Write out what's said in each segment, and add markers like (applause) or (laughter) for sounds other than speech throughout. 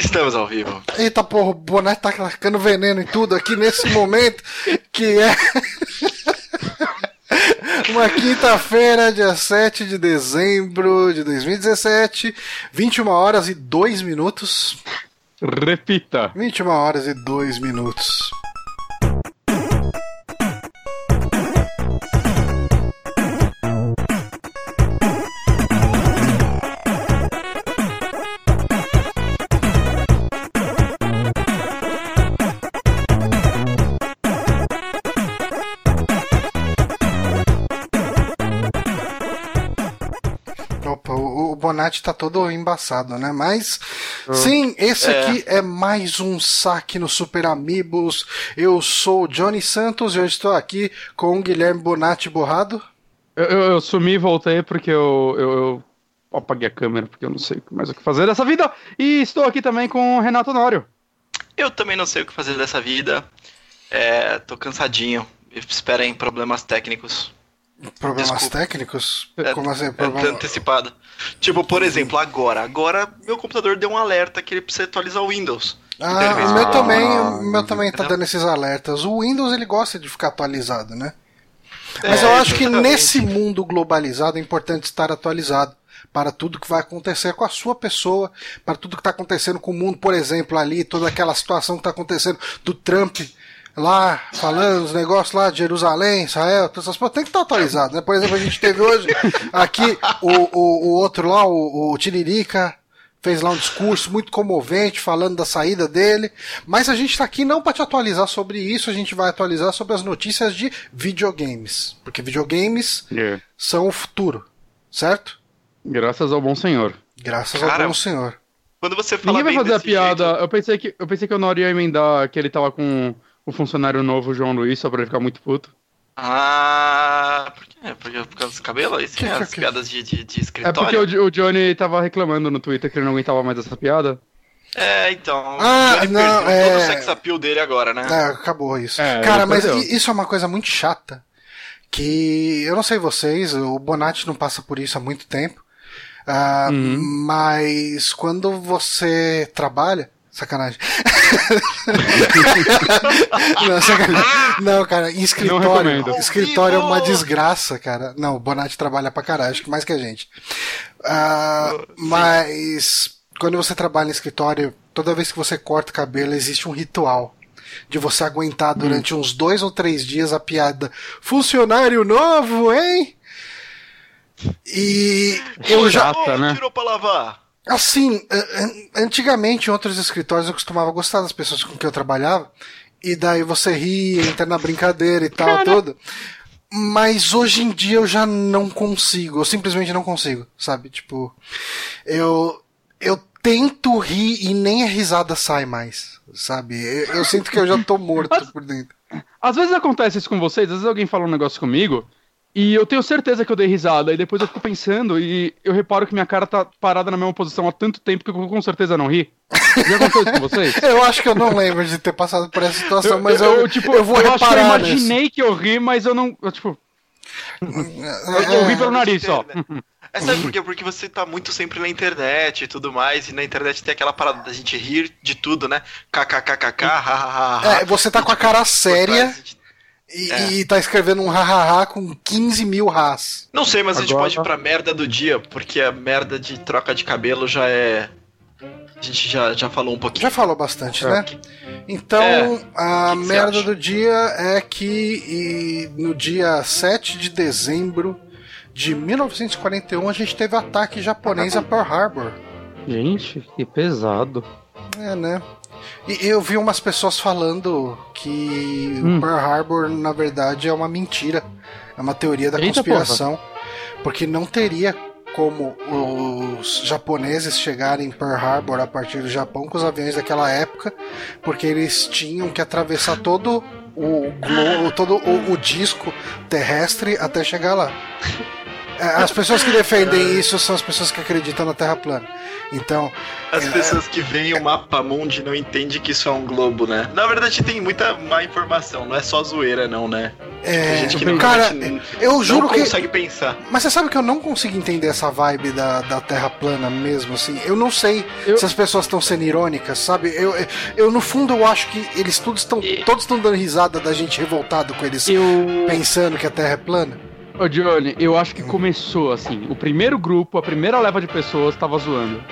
Estamos ao vivo. Eita porra, o Bonatti tá tacando veneno em tudo aqui nesse momento, que é. (laughs) Uma quinta-feira, dia 7 de dezembro de 2017, 21 horas e 2 minutos. Repita. 21 horas e 2 minutos. Bonatti tá todo embaçado, né? Mas, sim, esse É. aqui é mais um saque no Super Amigos. Eu sou o Johnny Santos e eu estou aqui com o Guilherme Bonatti borrado. Eu, eu, eu sumi e voltei porque eu, eu, eu apaguei a câmera, porque eu não sei mais o que fazer dessa vida. E estou aqui também com o Renato Nório. Eu também não sei o que fazer dessa vida. É, tô cansadinho. Esperem problemas técnicos. Problemas Desculpa. técnicos? É, Como assim? é, Problema... antecipado. Tipo, por exemplo, agora. Agora meu computador deu um alerta que ele precisa atualizar o Windows. Ah, o meu com- também, o meu também tá dando esses alertas. O Windows ele gosta de ficar atualizado, né? Mas É, eu acho que exatamente. nesse mundo globalizado é importante estar atualizado para tudo que vai acontecer com a sua pessoa, para tudo que está acontecendo com o mundo, por exemplo, ali, toda aquela situação que está acontecendo do Trump lá, falando os negócios lá de Jerusalém, Israel, todas essas coisas, tem que estar atualizado, né? Por exemplo, a gente teve hoje aqui o, o, o outro lá, o, o Tiririca, fez lá um discurso muito comovente falando da saída dele. Mas a gente está aqui não para te atualizar sobre isso, a gente vai atualizar sobre as notícias de videogames. Porque videogames É. são o futuro, certo? Graças ao bom senhor. Graças Cara, ao bom senhor. Quando você fala Ninguém vai fazer a piada. jeito- Eu pensei que eu pensei que o Nório ia emendar que ele tava com o funcionário novo, João Luiz, só pra ele ficar muito puto. Ah, por quê? Porque por causa dos cabelos? Aí sim, Que- que- as que- piadas de, de, de É escritório. porque o, o Johnny tava reclamando no Twitter que ele não aguentava mais essa piada. É, então. Ah, Johnny não, é- todo o sex appeal dele agora, né? É, acabou isso. É, Cara, mas isso é uma coisa muito chata. Que eu não sei vocês, o Bonatti não passa por isso há muito tempo. ah, Uhum. Mas quando você trabalha. Sacanagem. (laughs) não, sacanagem. Não, cara, em escritório. Escritório é uma desgraça, cara. Não, o Bonatti trabalha pra caralho, acho que mais que a gente. Ah, mas quando você trabalha em escritório, toda vez que você corta o cabelo, existe um ritual de você aguentar durante uns dois ou três dias a piada funcionário novo, hein? E eu já. Chata, né? tirou pra lavar. Assim, an- an- antigamente em outros escritórios eu costumava gostar das pessoas com quem eu trabalhava, e daí você ria, entra na brincadeira e tal, tudo. Mas hoje em dia eu já não consigo, eu simplesmente não consigo, sabe? Tipo, eu eu tento rir e nem a risada sai mais, sabe? Eu, eu sinto que eu já tô morto por dentro. Às vezes acontece isso com vocês, às vezes alguém fala um negócio comigo e eu tenho certeza que eu dei risada, e depois eu fico pensando e eu reparo que minha cara tá parada na mesma posição há tanto tempo que eu com certeza não ri. Já aconteceu isso com vocês? (laughs) Eu acho que eu não lembro de ter passado por essa situação, mas eu, tipo, eu vou eu acho que eu reparar nisso. imaginei que eu ri, mas eu não. Eu, tipo, eu, eu ri pelo nariz só. É, sabe por quê? Porque você tá muito sempre na internet e tudo mais, e na internet tem aquela parada da gente rir de tudo, né? KKKKK, hahaha. É, você tá com a cara séria e, É. e tá escrevendo um hahaha com 15 mil ras. Não sei, mas a gente Agora- pode ir pra merda do dia, porque a merda de troca de cabelo já é. A gente já, já falou um pouquinho. Já falou bastante, É. né? Então, É. a Que que merda do dia é que e, no dia 7 de dezembro de 1941 a gente teve ataque japonês a Pearl Harbor. Gente, que pesado. É, né? E eu vi umas pessoas falando que Hum. o Pearl Harbor, na verdade, é uma mentira. É uma teoria da Eita, conspiração. Porque não teria como os japoneses chegarem em Pearl Harbor a partir do Japão com os aviões daquela época, porque eles tinham que atravessar todo o globo, todo o, o disco terrestre até chegar lá. É, As pessoas que defendem isso são as pessoas que acreditam na Terra plana. Então, As É. pessoas que veem o mapa mundi não entendem que isso é um globo, né? Na verdade, tem muita má informação, não é só zoeira, não, né? Tem é, gente que não, cara, não- eu não juro que consegue pensar. Mas você sabe que eu não consigo entender essa vibe da, da Terra plana mesmo, assim. Eu não sei Eu- se as pessoas estão sendo irônicas, sabe? Eu, eu, eu, no fundo, eu acho que eles todos estão todos estão dando risada da gente revoltado com eles Eu. pensando que a Terra é plana. Ô, Johnny, eu acho que começou assim. O primeiro grupo, a primeira leva de pessoas tava zoando.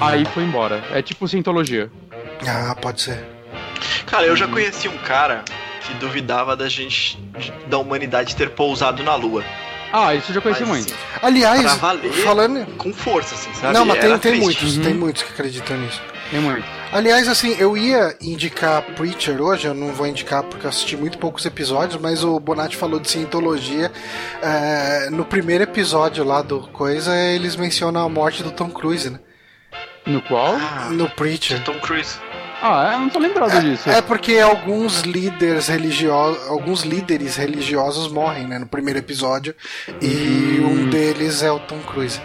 Aí foi embora. É tipo cientologia. Ah, pode ser. Cara, eu já conheci um cara que duvidava da gente, da humanidade ter pousado na Lua. Ah, isso eu já conheci Mas, muito. assim, Aliás, Pra valer. falando. com força, assim, sabe? Não, mas tem, tem muitos, Uhum. tem muitos que acreditam nisso. Tem muito. Aliás, assim, eu ia indicar Preacher hoje, eu não vou indicar porque eu assisti muito poucos episódios, mas o Bonatti falou de cientologia. É, no primeiro episódio lá do Coisa, eles mencionam a morte do Tom Cruise, né? No qual? Ah, No Preacher. Tom Cruise. Ah, eu não tô lembrado disso. É porque alguns líderes religiosos, alguns líderes religiosos morrem, né, no primeiro episódio, e Hum. um deles é o Tom Cruise.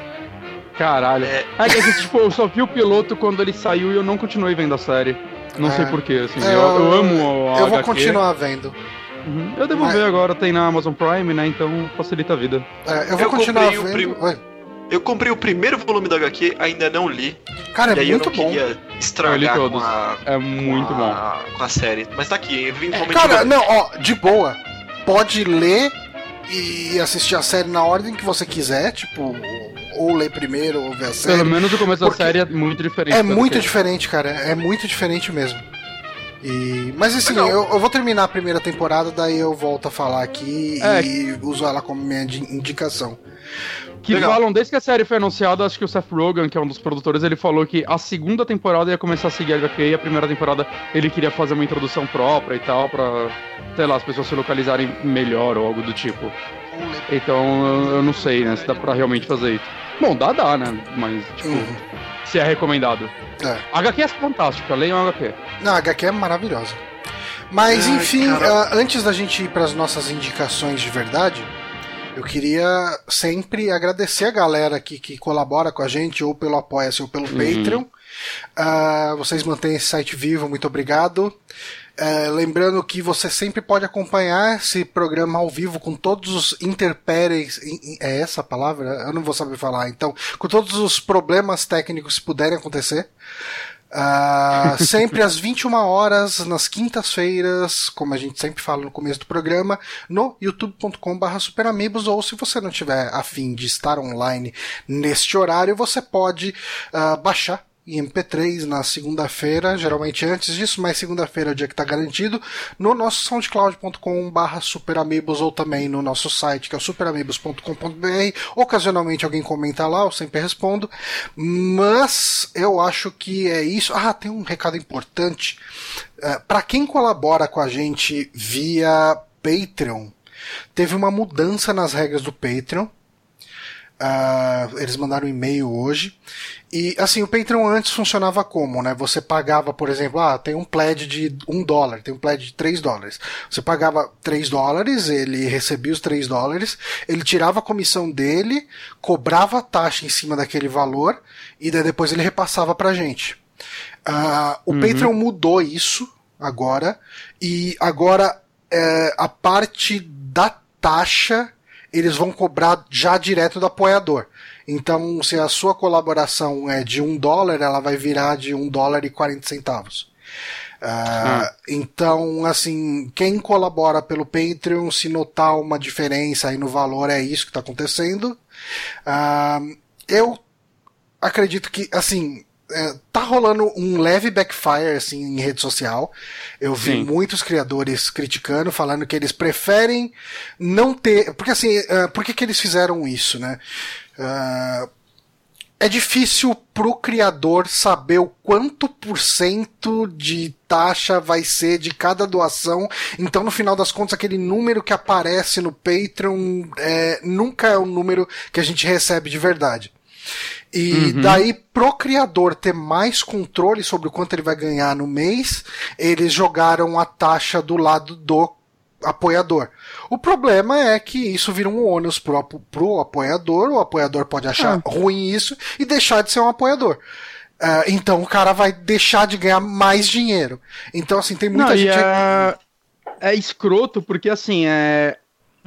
Caralho. É. É que, tipo, eu só vi o piloto quando ele saiu e eu não continuei vendo a série. Não sei É. porquê, assim. É, eu, eu amo a Eu vou HQ. continuar vendo. Uhum. Eu devo Mas- ver agora, tem na Amazon Prime, né? Então facilita a vida. É, eu vou Eu continuar vendo. prim-. Eu comprei o primeiro volume da HQ, ainda não li. Cara, e é eu muito não bom. Eu estragar com todos. a, É muito com bom. a, com a série. Mas tá aqui, eventualmente. Cara, eu vou- não, ó, de boa. Pode ler e assistir a série na ordem que você quiser, tipo, ou ler primeiro ou ver a Pelo série. menos o começo da série é muito diferente. É muito que- diferente, cara. É muito diferente mesmo. E... Mas assim, eu, eu vou terminar a primeira temporada, daí eu volto a falar aqui É. e uso ela como minha di- indicação. Que Legal. falam, desde que a série foi anunciada, acho que o Seth Rogen, que é um dos produtores, ele falou que a segunda temporada ia começar a seguir a HQ e a primeira temporada ele queria fazer uma introdução própria e tal, pra, sei lá, as pessoas se localizarem melhor ou algo do tipo. Então eu, não sei, né, se dá pra realmente fazer isso. Bom, dá, dá, né? Mas, tipo, Uhum. se é recomendado. É. A HQ é fantástica, leiam a HQ. Não, a HQ é maravilhosa. Mas Ai, enfim, ah, antes da gente ir para as nossas indicações de verdade, eu queria sempre agradecer a galera aqui que colabora com a gente, ou pelo Apoia-se ou pelo Uhum. Patreon. Ah, vocês mantêm esse site vivo, muito obrigado. É, lembrando que você sempre pode acompanhar esse programa ao vivo com todos os interpéries. in- in- É essa a palavra? Eu não vou saber falar. Então, com todos os problemas técnicos que puderem acontecer. Ah, (laughs) sempre às 21 horas, nas quintas-feiras, como a gente sempre fala no começo do programa, no youtube.com.br superamigos, ou se você não tiver afim de estar online neste horário, você pode ah, baixar em MP3 na segunda-feira, geralmente antes disso, mas segunda-feira é o dia que está garantido, no nosso soundcloud.com.br superamigos ou também no nosso site que é o superamigos.com.br. Ocasionalmente alguém comenta lá, eu sempre respondo, mas eu acho que é isso. Ah, tem um recado importante. Para quem colabora com a gente via Patreon, teve uma mudança nas regras do Patreon. Ah, eles mandaram um e-mail hoje. E assim, o Patreon antes funcionava como, né? Você pagava, por exemplo, ah, tem um pledge de um dólar, tem um pledge de 3 dólares. Você pagava 3 dólares, ele recebia os 3 dólares, ele tirava a comissão dele, cobrava a taxa em cima daquele valor, e daí depois ele repassava pra gente. Ah, o Patreon mudou isso agora, e agora é, a parte da taxa eles vão cobrar já direto do apoiador. Então, se a sua colaboração é de um dólar, ela vai virar de um dólar e 40 centavos. Ah, Então, assim, quem colabora pelo Patreon, se notar uma diferença aí no valor, é isso que está acontecendo. Ah, eu acredito que, assim, tá rolando um leve backfire assim em rede social. Eu vi Sim. muitos criadores criticando, falando que eles preferem não ter, porque assim, é, por que, que eles fizeram isso, né? Ah, é difícil pro criador saber o quanto por cento de taxa vai ser de cada doação. Então, no final das contas, aquele número que aparece no Patreon é, nunca é o número que a gente recebe de verdade. E daí, pro criador ter mais controle sobre o quanto ele vai ganhar no mês, eles jogaram a taxa do lado do apoiador. O problema é que isso vira um ônus pro, pro apoiador, o apoiador pode achar ruim isso e deixar de ser um apoiador. Ah, então o cara vai deixar de ganhar mais dinheiro. Então, assim, tem muita Não, gente. é... é escroto, porque assim, é.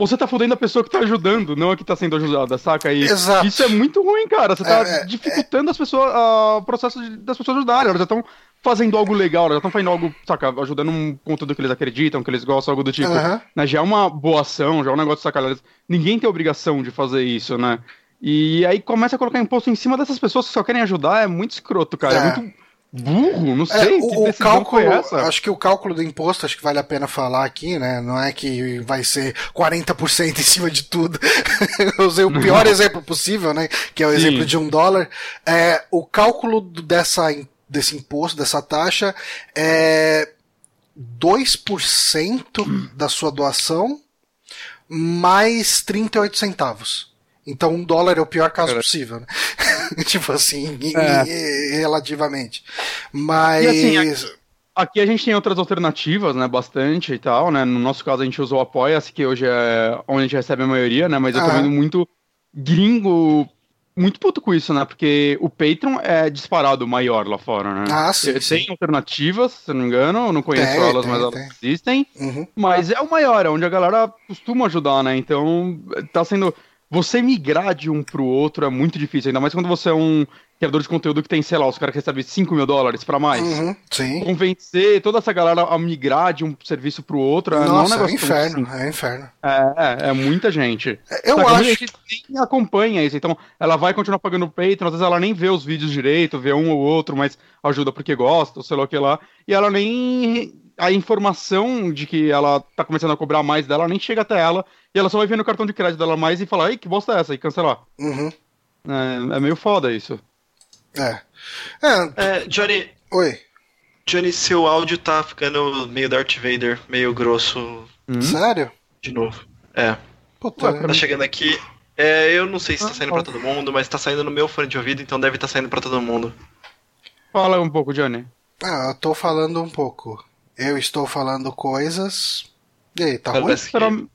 Você tá fodendo a pessoa que tá ajudando, não a que tá sendo ajudada, saca? E Exato. isso é muito ruim, cara. Você tá É, é, dificultando as pessoas, o processo de- das pessoas ajudarem. Elas já estão fazendo algo legal, elas já estão fazendo algo, saca, ajudando um conteúdo que eles acreditam, que eles gostam, algo do tipo. Aham. Né? Já é uma boa ação, já é um negócio sacanagem. Ninguém tem obrigação de fazer isso, né? E aí começa a colocar imposto em cima dessas pessoas que só querem ajudar, é muito escroto, cara. É, É. muito burro, não É, sei. que o, o cálculo, essa? acho que o cálculo do imposto, acho que vale a pena falar aqui, né? Não é que vai ser 40% em cima de tudo. (laughs) Eu usei o pior exemplo possível, né? Que é o Sim. exemplo de um dólar. É, o cálculo dessa, desse imposto, dessa taxa, é 2% da sua doação mais 38 centavos. Então um dólar é o pior caso Cara. possível, né? (laughs) tipo assim, É. relativamente. Mas. E assim, aqui, aqui a gente tem outras alternativas, né? Bastante e tal, né? No nosso caso a gente usou o Apoia-se, que hoje é onde a gente recebe a maioria, né? Mas eu tô Ah. vendo muito gringo muito puto com isso, né? Porque o Patreon é disparado maior lá fora, né? Ah, sim, Tem sim. alternativas, se eu não me engano, eu não conheço Tem, elas, tem, mas tem. elas existem. Uhum. Mas é o maior, é onde a galera costuma ajudar, né? Então, tá sendo. Você migrar de um pro outro é muito difícil, ainda mais quando você é um criador de conteúdo que tem, sei lá, os caras que recebem 5 mil dólares pra mais. Uhum, sim. Convencer toda essa galera a migrar de um serviço pro outro é não é um Nossa, é um negócio tão inferno, simples. é inferno. É, é, é muita gente. Eu Só que muita acho gente nem acompanha isso, então ela vai continuar pagando o Patreon, às vezes ela nem vê os vídeos direito, vê um ou outro, mas ajuda porque gosta, ou sei lá o que lá, e ela nem. A informação de que ela tá começando a cobrar mais dela nem chega até ela, e ela só vai ver no cartão de crédito dela mais e falar, ei, que bosta é essa? E cancelar. Uhum, É, é meio foda isso. é. É, É, Johnny, oi. Johnny, seu áudio tá ficando meio Darth Vader, meio grosso Hum? Sério? de novo. É, Puta, Ué, pra tá chegando aqui. É, eu não sei se tá Ah, saindo pra todo mundo, mas tá saindo no meu fone de ouvido, então deve tá saindo pra todo mundo. Fala um pouco, Johnny. ah, eu tô falando um pouco. Eu estou falando coisas. E aí, tá ruim? Parece que...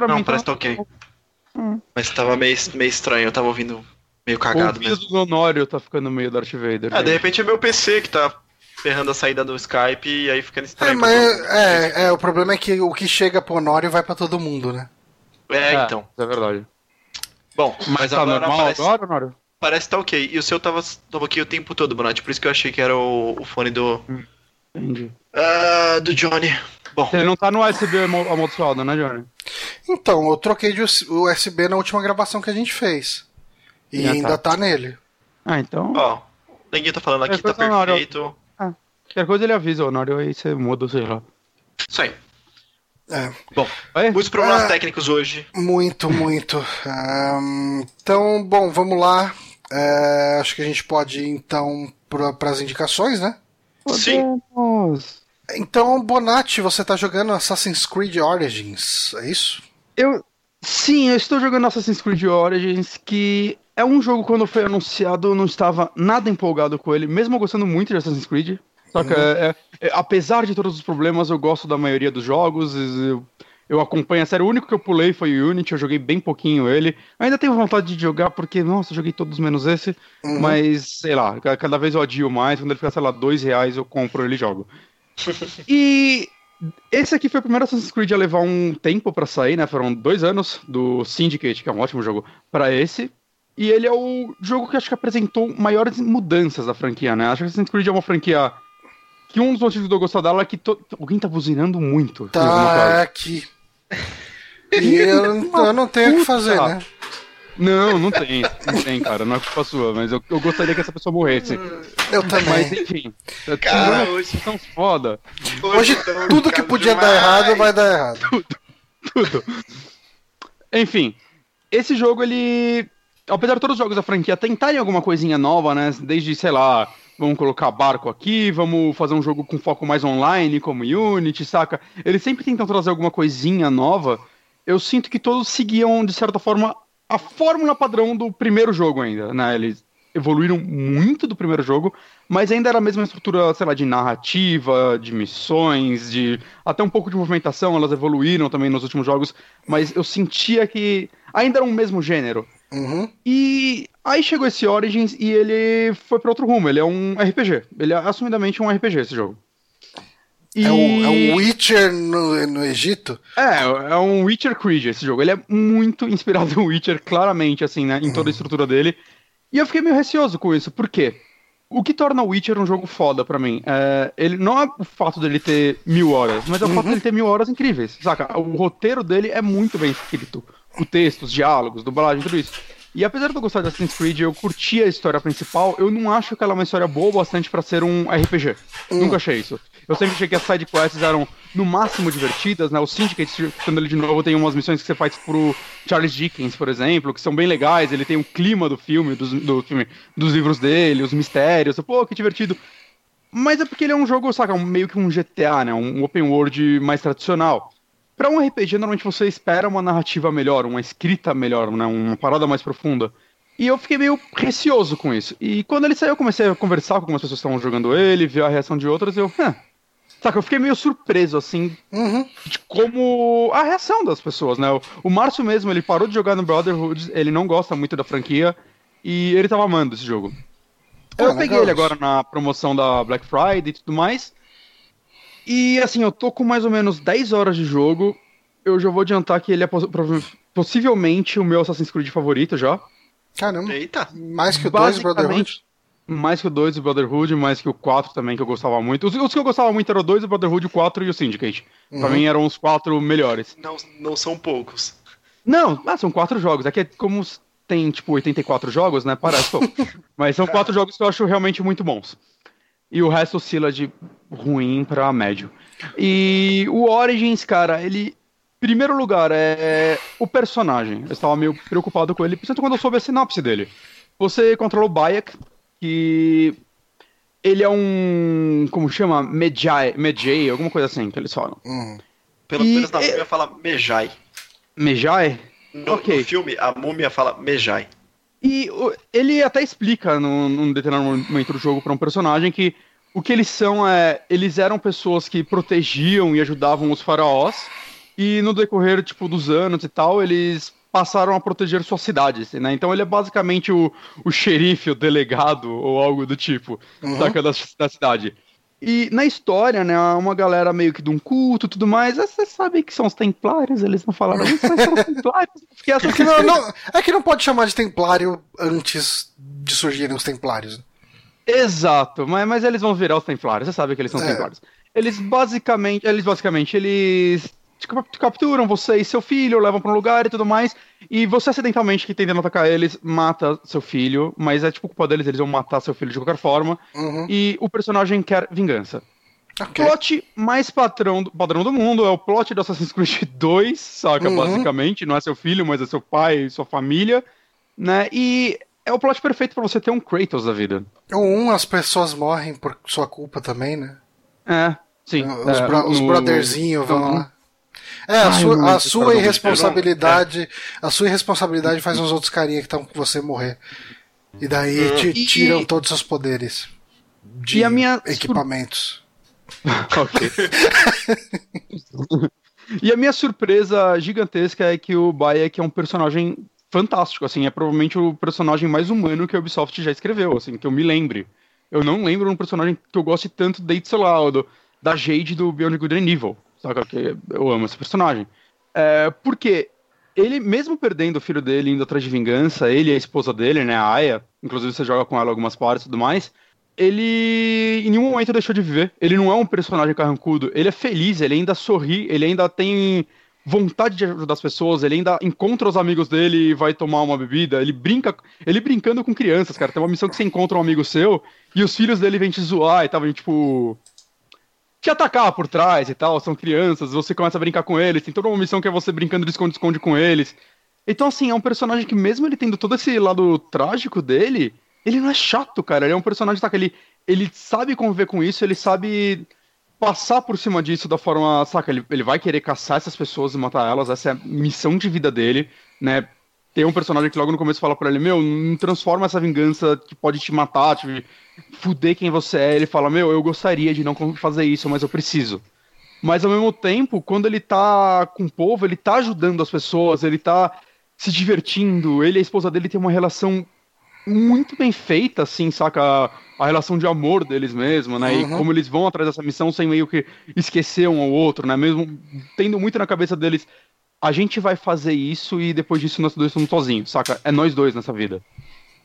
Pra, Não, mim, parece que tá ok. Hum. Mas tava meio, meio estranho, eu tava ouvindo meio cagado o mesmo. do Honório tá ficando meio Darth Vader. Ah, de né? repente é meu PC que tá ferrando a saída do Skype e aí ficando É, estranho. pra mas é, é, o problema é que o que chega pro Honório vai pra todo mundo, né? É, então. É verdade. Bom, Mas, mas tá agora normal parece, agora, Honório? parece que tá ok. E o seu tava, tava ok o tempo todo, Bonatti. Por isso que eu achei que era o, o fone do. Entendi. ah, do Johnny. Bom, Você não tá no USB amaldiçoado, né, Johnny? Então, eu troquei de US- USB na última gravação que a gente fez. E Ah, ainda tá. tá nele. Ah, então. ó. Ninguém tá falando aqui, tá perfeito. Qualquer coisa ele avisa, Honório, aí você muda, sei lá. Isso aí. É, Bom, muitos problemas Ah. técnicos hoje. muito, muito. Ahn, então, bom, vamos lá. É, acho que a gente pode ir então para as indicações, né? Sim. Podemos. Então, Bonatti, você tá jogando Assassin's Creed Origins, é isso? Eu. Sim, eu estou jogando Assassin's Creed Origins, que é um jogo quando foi anunciado, eu não estava nada empolgado com ele, mesmo gostando muito de Assassin's Creed. Só que, é- é- é- apesar de todos os problemas, eu gosto da maioria dos jogos. Eu, eu acompanho a série. O único que eu pulei foi o Unity, eu joguei bem pouquinho ele. Ainda tenho vontade de jogar, porque, nossa, joguei todos menos esse. Uhum. Mas, sei lá, ca- cada vez eu adio mais. Quando ele ficar, sei lá, dois reais, eu compro ele e jogo. (laughs) E esse aqui foi o primeiro Assassin's Creed a levar um tempo pra sair, né? Foram dois anos do Syndicate, que é um ótimo jogo, pra esse. E ele é o jogo que acho que apresentou maiores mudanças da franquia, né? Acho que Assassin's Creed é uma franquia que um dos motivos de eu gostar dela é que to- alguém tá buzinando muito. Tá aqui. E eu, eu não tenho o que fazer, né? Não, não tem. Não tem, cara. Não é culpa sua, mas eu, eu gostaria que essa pessoa morresse. Eu também. Mas enfim. Cara, Cara, hoje- tão foda. Hoje estamos tudo que podia dar demais. errado vai dar errado. tudo. Enfim, esse jogo, ele. Apesar de todos os jogos da franquia tentarem alguma coisinha nova, né? Desde, sei lá, vamos colocar barco aqui, vamos fazer um jogo com foco mais online, como Unity, saca? Eles sempre tentam trazer alguma coisinha nova. Eu sinto que todos seguiam, de certa forma, a fórmula padrão do primeiro jogo ainda, né? Eles evoluíram muito do primeiro jogo, mas ainda era a mesma estrutura, sei lá, de narrativa, de missões, de até um pouco de movimentação, elas evoluíram também nos últimos jogos, mas eu sentia que ainda era o mesmo gênero. Uhum. E aí chegou esse Origins e ele foi para outro rumo, ele é um RPG, ele é assumidamente um RPG esse jogo. E... É, um, é um Witcher no, no Egito? É, é um Witcher Creed esse jogo. Ele é muito (laughs) inspirado no Witcher, claramente, assim, né? Em toda a estrutura dele. E eu fiquei meio receoso com isso, por quê? O que torna o Witcher um jogo foda pra mim? É, ele não é o fato dele ter mil horas, mas é o uhum. fato dele ter mil horas incríveis. Saca? O roteiro dele é muito bem escrito. O texto, os diálogos, dublagem, tudo isso. E apesar de eu gostar de Assassin's Creed, eu curti a história principal, eu não acho que ela é uma história boa o bastante para ser um RPG. Hum. Nunca achei isso. Eu sempre achei que as side quests eram no máximo divertidas, né? O Syndicate, quando ele de novo tem umas missões que você faz pro Charles Dickens, por exemplo, que são bem legais, ele tem o um clima do filme, dos, do filme, dos livros dele, os mistérios, pô, que divertido. Mas é porque ele é um jogo, saca, meio que um GTA, né? Um open world mais tradicional. Para um RPG, normalmente você espera uma narrativa melhor, uma escrita melhor, né? Uma parada mais profunda. E eu fiquei meio receoso com isso. E quando ele saiu, eu comecei a conversar com algumas pessoas que estavam jogando ele, ver a reação de outras, e eu, Hã, Saca, eu fiquei meio surpreso, assim, uhum. de como a reação das pessoas, né? O, o Márcio mesmo, ele parou de jogar no Brotherhood, ele não gosta muito da franquia, e ele tava amando esse jogo. Ah, eu peguei ele agora na promoção da Black Friday e tudo mais. E assim, eu tô com mais ou menos 10 horas de jogo. Eu já vou adiantar que ele é possivelmente o meu Assassin's Creed favorito já. Caramba. Eita. Mais que o 2 Brotherhood? Mais que o 2 e o Brotherhood, mais que o 4 também, que eu gostava muito. Os, os que eu gostava muito eram o 2, o Brotherhood, o 4 e o Syndicate. Uhum. Pra mim eram os quatro melhores. Não, não são poucos. Não, ah, são quatro jogos. Aqui é como tem, tipo, 84 jogos, né? Parece pouco. (laughs) Mas são quatro jogos que eu acho realmente muito bons. E o resto oscila de ruim pra médio. E o Origins, cara, ele. Primeiro lugar, é o personagem. Eu estava meio preocupado com ele, principalmente quando eu soube a sinopse dele. Você controla o Bayek, que ele é um. Como chama? Medjay, Medjay, alguma coisa assim que eles falam. Hum. Pelo menos na múmia fala Mejai. Mejai? No, okay. no filme, a múmia fala Mejai. E ele até explica num, num determinado momento do jogo para um personagem que o que eles são é. Eles eram pessoas que protegiam e ajudavam os faraós. E no decorrer, tipo, dos anos e tal, eles passaram a proteger sua cidade, assim, né? Então ele é basicamente o, o xerife, o delegado, ou algo do tipo, uhum. da, da cidade. E na história, né, uma galera meio que de um culto e tudo mais, você sabe que são os templários, eles não falaram, mas são os templários. (laughs) Porque essa é, que não, não, é que não pode chamar de templário antes de surgirem os templários. Exato, mas, mas eles vão virar os templários, você sabe que eles são é. templários. Eles basicamente, eles basicamente, eles capturam você e seu filho, levam para um lugar e tudo mais. E você acidentalmente que tentando atacar eles, mata seu filho, mas é tipo culpa deles, eles vão matar seu filho de qualquer forma. Uhum. E o personagem quer vingança. Okay. Plot mais padrão, padrão do mundo é o plot do Assassin's Creed 2, saca? Uhum. Basicamente, não é seu filho, mas é seu pai e sua família, né? E é o plot perfeito para você ter um Kratos da vida. O um, as pessoas morrem por sua culpa também, né? É, sim. Os, é, bro os brotherzinhos vão lá. É, a Ai, sua, a sua irresponsabilidade. A sua irresponsabilidade faz os outros carinha que estão com você morrer. E daí hum. te tiram todos os poderes de equipamentos. (laughs) ok. e a minha surpresa gigantesca é que o Bayek é um personagem fantástico, assim, é provavelmente o personagem mais humano que a Ubisoft já escreveu, assim, que eu me lembre. Eu não lembro de um personagem que eu goste tanto desde, sei lá, do, da Jade do Beyond Good and Evil. Saca? Que eu amo esse personagem. É, porque ele, mesmo perdendo o filho dele, indo atrás de vingança, ele e a esposa dele, né, a Aya, inclusive você joga com ela algumas partes e tudo mais, ele em nenhum momento deixou de viver. Ele não é um personagem carrancudo, ele é feliz, ele ainda sorri, ele ainda tem vontade de ajudar as pessoas, ele ainda encontra os amigos dele e vai tomar uma bebida, ele brinca, ele brincando com crianças, cara. Tem uma missão que você encontra um amigo seu e os filhos dele vêm te zoar e tava tipo, te atacar por trás e tal, são crianças, você começa a brincar com eles, tem toda uma missão que é você brincando de esconde-esconde com eles. Então, assim, é um personagem que, mesmo ele tendo todo esse lado trágico dele, ele não é chato, cara. Ele é um personagem tá, que ele, ele sabe conviver com isso, ele sabe passar por cima disso da forma, saca? Ele, ele vai querer caçar essas pessoas e matar elas, essa é a missão de vida dele, né? Tem um personagem que logo no começo fala pra ele, meu, não transforma essa vingança que pode te matar, te fuder quem você é. Ele fala, meu, eu gostaria de não fazer isso, mas eu preciso. Mas ao mesmo tempo, quando ele tá com o povo, ele tá ajudando as pessoas, ele tá se divertindo, ele e a esposa dele tem uma relação muito bem feita, assim, saca? A, a relação de amor deles mesmo, né? Uhum. E como eles vão atrás dessa missão sem meio que esquecer um ao outro, né? Mesmo tendo muito na cabeça deles, a gente vai fazer isso e depois disso nós dois somos sozinhos, saca? É nós dois nessa vida.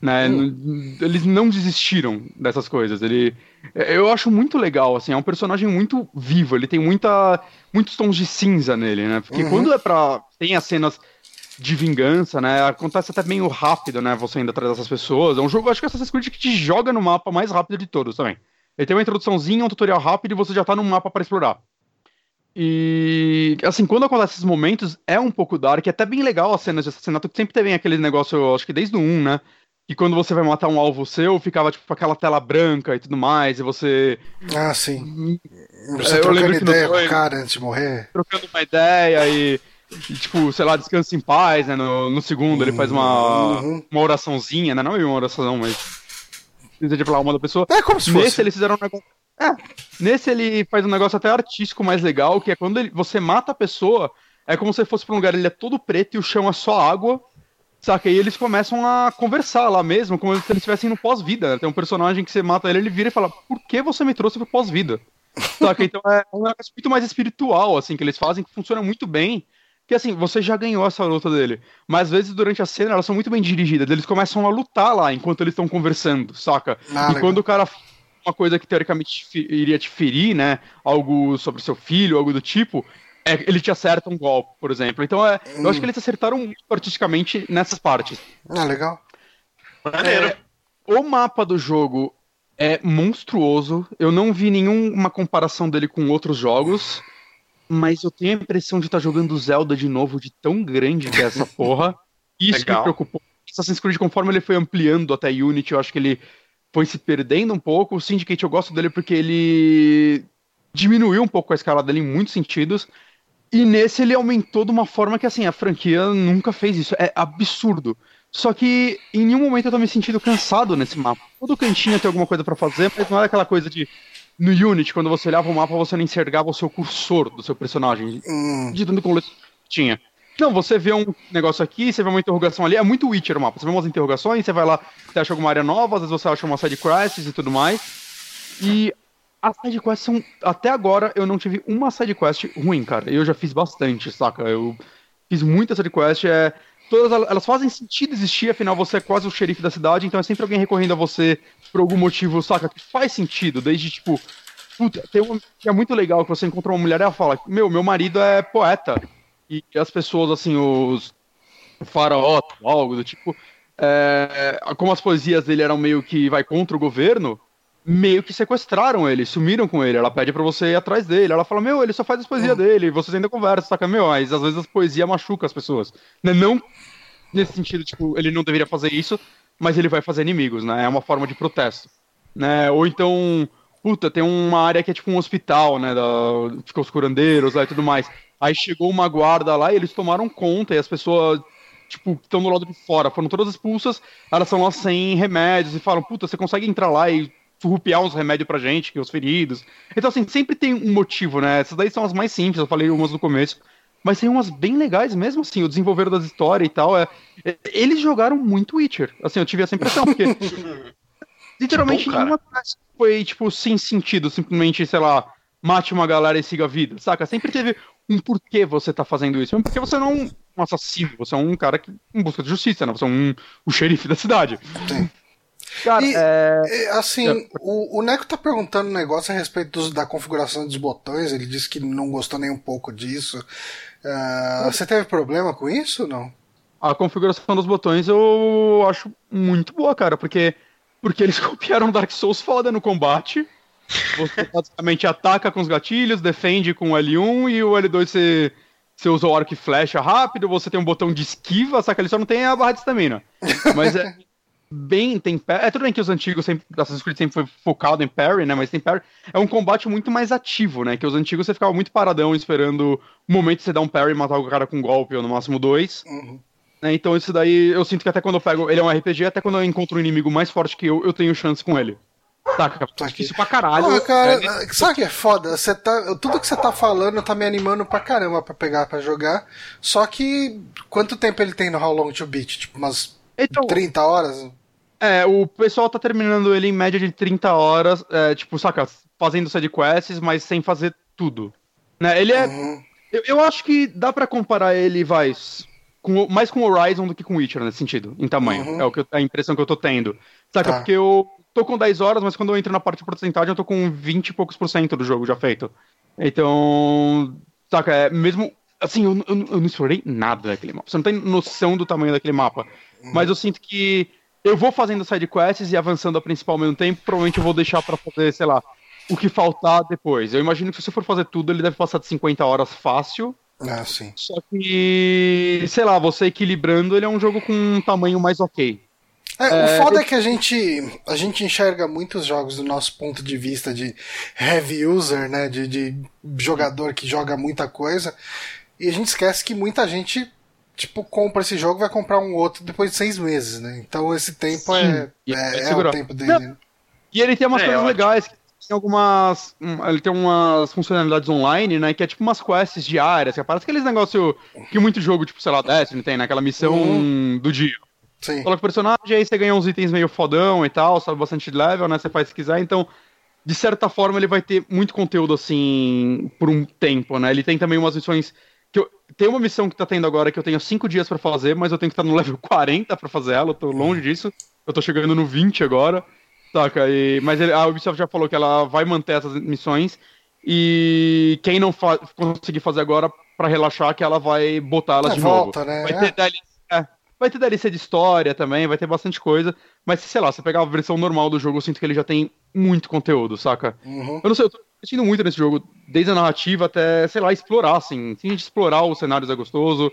Né? Uhum. Eles não desistiram dessas coisas. Ele, eu acho muito legal, assim, é um personagem muito vivo. Ele tem muita, muitos tons de cinza nele, né? Porque uhum. quando é pra tem as cenas de vingança, né? Acontece até meio rápido, né? Você indo atrás dessas pessoas. É um jogo, acho que Assassin's Creed que te joga no mapa mais rápido de todos também. Ele tem uma introduçãozinha, um tutorial rápido e você já tá no mapa para explorar. E, assim, quando acontece esses momentos, é um pouco dark, é até bem legal as cenas de assassinato, que sempre tem aquele negócio, acho que desde o 1, né? E quando você vai matar um alvo seu, ficava tipo aquela tela branca e tudo mais, e você. Ah, sim. Você é, trocando ideia com o cara antes de morrer. Trocando uma ideia e e, tipo, sei lá, descansa em paz, né? No, no segundo ele faz uma, uhum. uma oraçãozinha, né? Não é uma oração, mas. Precisa de falar uma da pessoa. É como se fosse. Nesse eles fizeram um negócio. É, nesse ele faz um negócio até artístico mais legal, que é quando ele, você mata a pessoa, é como se fosse pra um lugar, ele é todo preto e o chão é só água. Saca? E eles começam a conversar lá mesmo, como se eles estivessem no pós-vida. Né? Tem um personagem que você mata ele, ele vira e fala: Por que você me trouxe pro pós-vida? Saca? Então é um negócio muito mais espiritual, assim, que eles fazem, que funciona muito bem. Que assim, você já ganhou essa luta dele. Mas às vezes durante a cena elas são muito bem dirigidas. Eles começam a lutar lá enquanto eles estão conversando, saca? Ah, e legal. quando o cara uma coisa que teoricamente iria te ferir, né? Algo sobre seu filho, algo do tipo, é, ele te acerta um golpe, por exemplo. Então é, hum. eu acho que eles acertaram muito artisticamente nessas partes. Ah, legal. É, o mapa do jogo é monstruoso. Eu não vi nenhuma comparação dele com outros jogos mas eu tenho a impressão de estar tá jogando Zelda de novo, de tão grande que é essa (laughs) porra. Isso Legal. me preocupou. Assassin's Creed, conforme ele foi ampliando até Unity, eu acho que ele foi se perdendo um pouco. O Syndicate eu gosto dele porque ele diminuiu um pouco a escala dele em muitos sentidos. E nesse ele aumentou de uma forma que, assim, a franquia nunca fez isso. É absurdo. Só que em nenhum momento eu tô me sentindo cansado nesse mapa. Todo cantinho tem alguma coisa para fazer, mas não é aquela coisa de no Unity, quando você olhava o mapa, você não enxergava o seu cursor do seu personagem. Hum. De tanto que tinha. Não, você vê um negócio aqui, você vê uma interrogação ali, é muito Witcher o mapa. Você vê umas interrogações, você vai lá, você acha alguma área nova, às vezes você acha uma side quests e tudo mais. E as side quests são. Até agora eu não tive uma side quest ruim, cara. Eu já fiz bastante, saca? Eu fiz muita side quest, é todas elas fazem sentido existir, afinal você é quase o xerife da cidade, então é sempre alguém recorrendo a você por algum motivo, saca? Que faz sentido, desde tipo. Puta, tem uma que é muito legal que você encontra uma mulher e ela fala: Meu, meu marido é poeta. E as pessoas, assim, os. O faraó, algo do tipo. É, como as poesias dele eram meio que vai contra o governo, meio que sequestraram ele, sumiram com ele. Ela pede para você ir atrás dele. Ela fala: Meu, ele só faz as poesias uhum. dele. Vocês ainda conversam, saca? Meu, mas às vezes as poesias machucam as pessoas. Né? Não nesse sentido, tipo, ele não deveria fazer isso, mas ele vai fazer inimigos, né? É uma forma de protesto. Né? Ou então, puta, tem uma área que é tipo um hospital, né? Da, fica os curandeiros lá e tudo mais. Aí chegou uma guarda lá e eles tomaram conta e as pessoas tipo, estão do lado de fora, foram todas expulsas, elas são lá sem remédios e falam, puta, você consegue entrar lá e surrupiar uns remédios pra gente, que é os feridos. Então, assim, sempre tem um motivo, né? Essas daí são as mais simples, eu falei umas no começo. Mas tem umas bem legais mesmo, assim, o desenvolver das histórias e tal. É... Eles jogaram muito Witcher. Assim, eu tive essa impressão, porque. (laughs) literalmente bom, nenhuma foi, tipo, sem sentido, simplesmente, sei lá, mate uma galera e siga a vida, saca? Sempre teve um porquê você tá fazendo isso. Porque você não é um assassino, você é um cara que, em busca de justiça, né? Você é um, o xerife da cidade. Sim. Cara, e, é... assim, é... O, o Neco tá perguntando um negócio a respeito dos, da configuração dos botões. Ele disse que não gostou nem um pouco disso. Uh, você teve problema com isso ou não? A configuração dos botões eu acho muito boa, cara, porque, porque eles (laughs) copiaram Dark Souls foda no combate. Você basicamente ataca com os gatilhos, defende com o L1 e o L2 você, você usa o arco e flecha rápido, você tem um botão de esquiva, só que ele só não tem a barra de estamina. Mas é, bem, tem É tudo bem que os antigos sempre, Assassin's Creed sempre foi focado em parry, né? Mas tem parry. É um combate muito mais ativo, né? Que os antigos você ficava muito paradão esperando o momento de você dar um parry e matar o cara com um golpe, ou no máximo dois. Uhum. Né? Então isso daí eu sinto que até quando eu pego. Ele é um RPG, até quando eu encontro um inimigo mais forte que eu, eu tenho chance com ele. Saca? Tá Difícil pra caralho. Ah, cara, É, sabe o que é foda? Você tá, tudo que você tá falando tá me animando pra caramba pra pegar pra jogar. Só que quanto tempo ele tem no How Long to Beat? Tipo, umas Então, 30 horas? É, o pessoal tá terminando ele em média de 30 horas, é, tipo, saca, fazendo sidequests, mas sem fazer tudo. Né? Ele é. Uhum. Eu, eu acho que dá pra comparar ele, vai, com, o- mais com Horizon do que com Witcher nesse sentido, em tamanho. Uhum. É o que eu- a impressão que eu tô tendo. Saca? Tá. Porque eu tô com 10 horas, mas quando eu entro na parte de porcentagem, eu tô com 20 e poucos por cento do jogo já feito. Então. Saca, é mesmo. Assim, eu, eu- eu não explorei nada daquele mapa. Você não tem noção do tamanho daquele mapa. Mas eu sinto que eu vou fazendo sidequests e avançando a principal ao mesmo tempo, provavelmente eu vou deixar pra fazer, sei lá, o que faltar depois. Eu imagino que se você for fazer tudo, ele deve passar de 50 horas fácil. Ah, sim. Só que, sei lá, você equilibrando, ele é um jogo com um tamanho mais ok. É, É, o foda eu- é que a gente, a gente enxerga muitos jogos do nosso ponto de vista de heavy user, né? De, de jogador que joga muita coisa. E a gente esquece que muita gente, tipo, compra esse jogo e vai comprar um outro depois de seis meses, né? Então esse tempo Sim, é, vai é, é o tempo dele. Né? E ele tem umas É, coisas ótimo. legais, tem algumas. um, Ele tem umas funcionalidades online, né? Que é tipo umas quests diárias, que parece aqueles negócios que muito jogo, tipo, sei lá, Destiny tem, né? Aquela missão Uhum. do dia. Sim. Coloca o personagem, aí você ganha uns itens meio fodão e tal, sobe bastante level, né? Você faz se quiser, então, de certa forma, ele vai ter muito conteúdo assim por um tempo, né? Ele tem também umas missões. que eu, Tem uma missão que tá tendo agora que eu tenho 5 dias pra fazer, mas eu tenho que estar no level (laughs) 40 pra fazer ela, eu tô longe disso. Eu tô chegando no 20 agora, saca? E, mas ele- a Ubisoft já falou que ela vai manter essas missões. E quem não fa conseguir fazer agora, pra relaxar, que ela vai botar elas É, de volta, novo. né? Vai ter é, vai ter DLC de história também, vai ter bastante coisa. Mas, sei lá, se você pegar a versão normal do jogo, eu sinto que ele já tem muito conteúdo, saca? Uhum. Eu não sei, eu tô investindo muito nesse jogo, desde a narrativa até, sei lá, explorar, assim. Sim, de explorar os cenários é gostoso.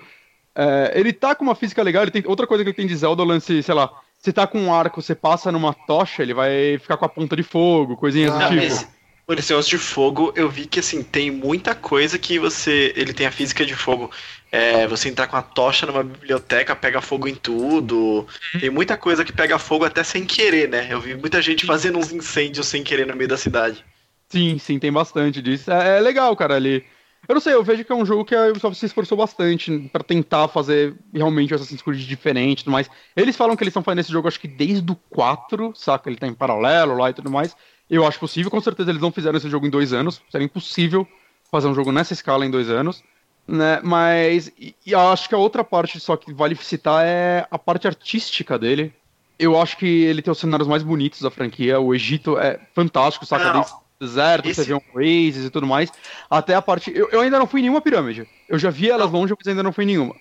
É, ele tá com uma física legal, ele tem outra coisa que ele tem de Zelda, o lance, sei lá, você tá com um arco, você passa numa tocha, ele vai ficar com a ponta de fogo, coisinhas Ah, do tipo. esse, por esse negócio de fogo, eu vi que assim, tem muita coisa que você. Ele tem a física de fogo. É, você entrar com a tocha numa biblioteca, pega fogo em tudo. Tem muita coisa que pega fogo até sem querer, né? Eu vi muita gente fazendo uns incêndios sem querer no meio da cidade. Sim, sim, tem bastante disso. É, é legal, cara, ele... Eu não sei, eu vejo que é um jogo que a Ubisoft se esforçou bastante pra tentar fazer realmente o Assassin's Creed diferente e tudo mais. Eles falam que eles estão fazendo esse jogo, acho que desde o 4, saca? Ele tá em paralelo lá e tudo mais. Eu acho possível, com certeza eles não fizeram esse jogo em dois anos. Seria impossível fazer um jogo nessa escala em dois anos. Né? Mas, e, e acho que a outra parte só que vale citar é a parte artística dele. Eu acho que ele tem os cenários mais bonitos da franquia. O Egito é fantástico, saca? Não. Deserto, Esse- você vê um Oasis e tudo mais. Até a parte. Eu, eu ainda não fui em nenhuma pirâmide. Eu já vi elas longe, mas ainda não fui em nenhuma.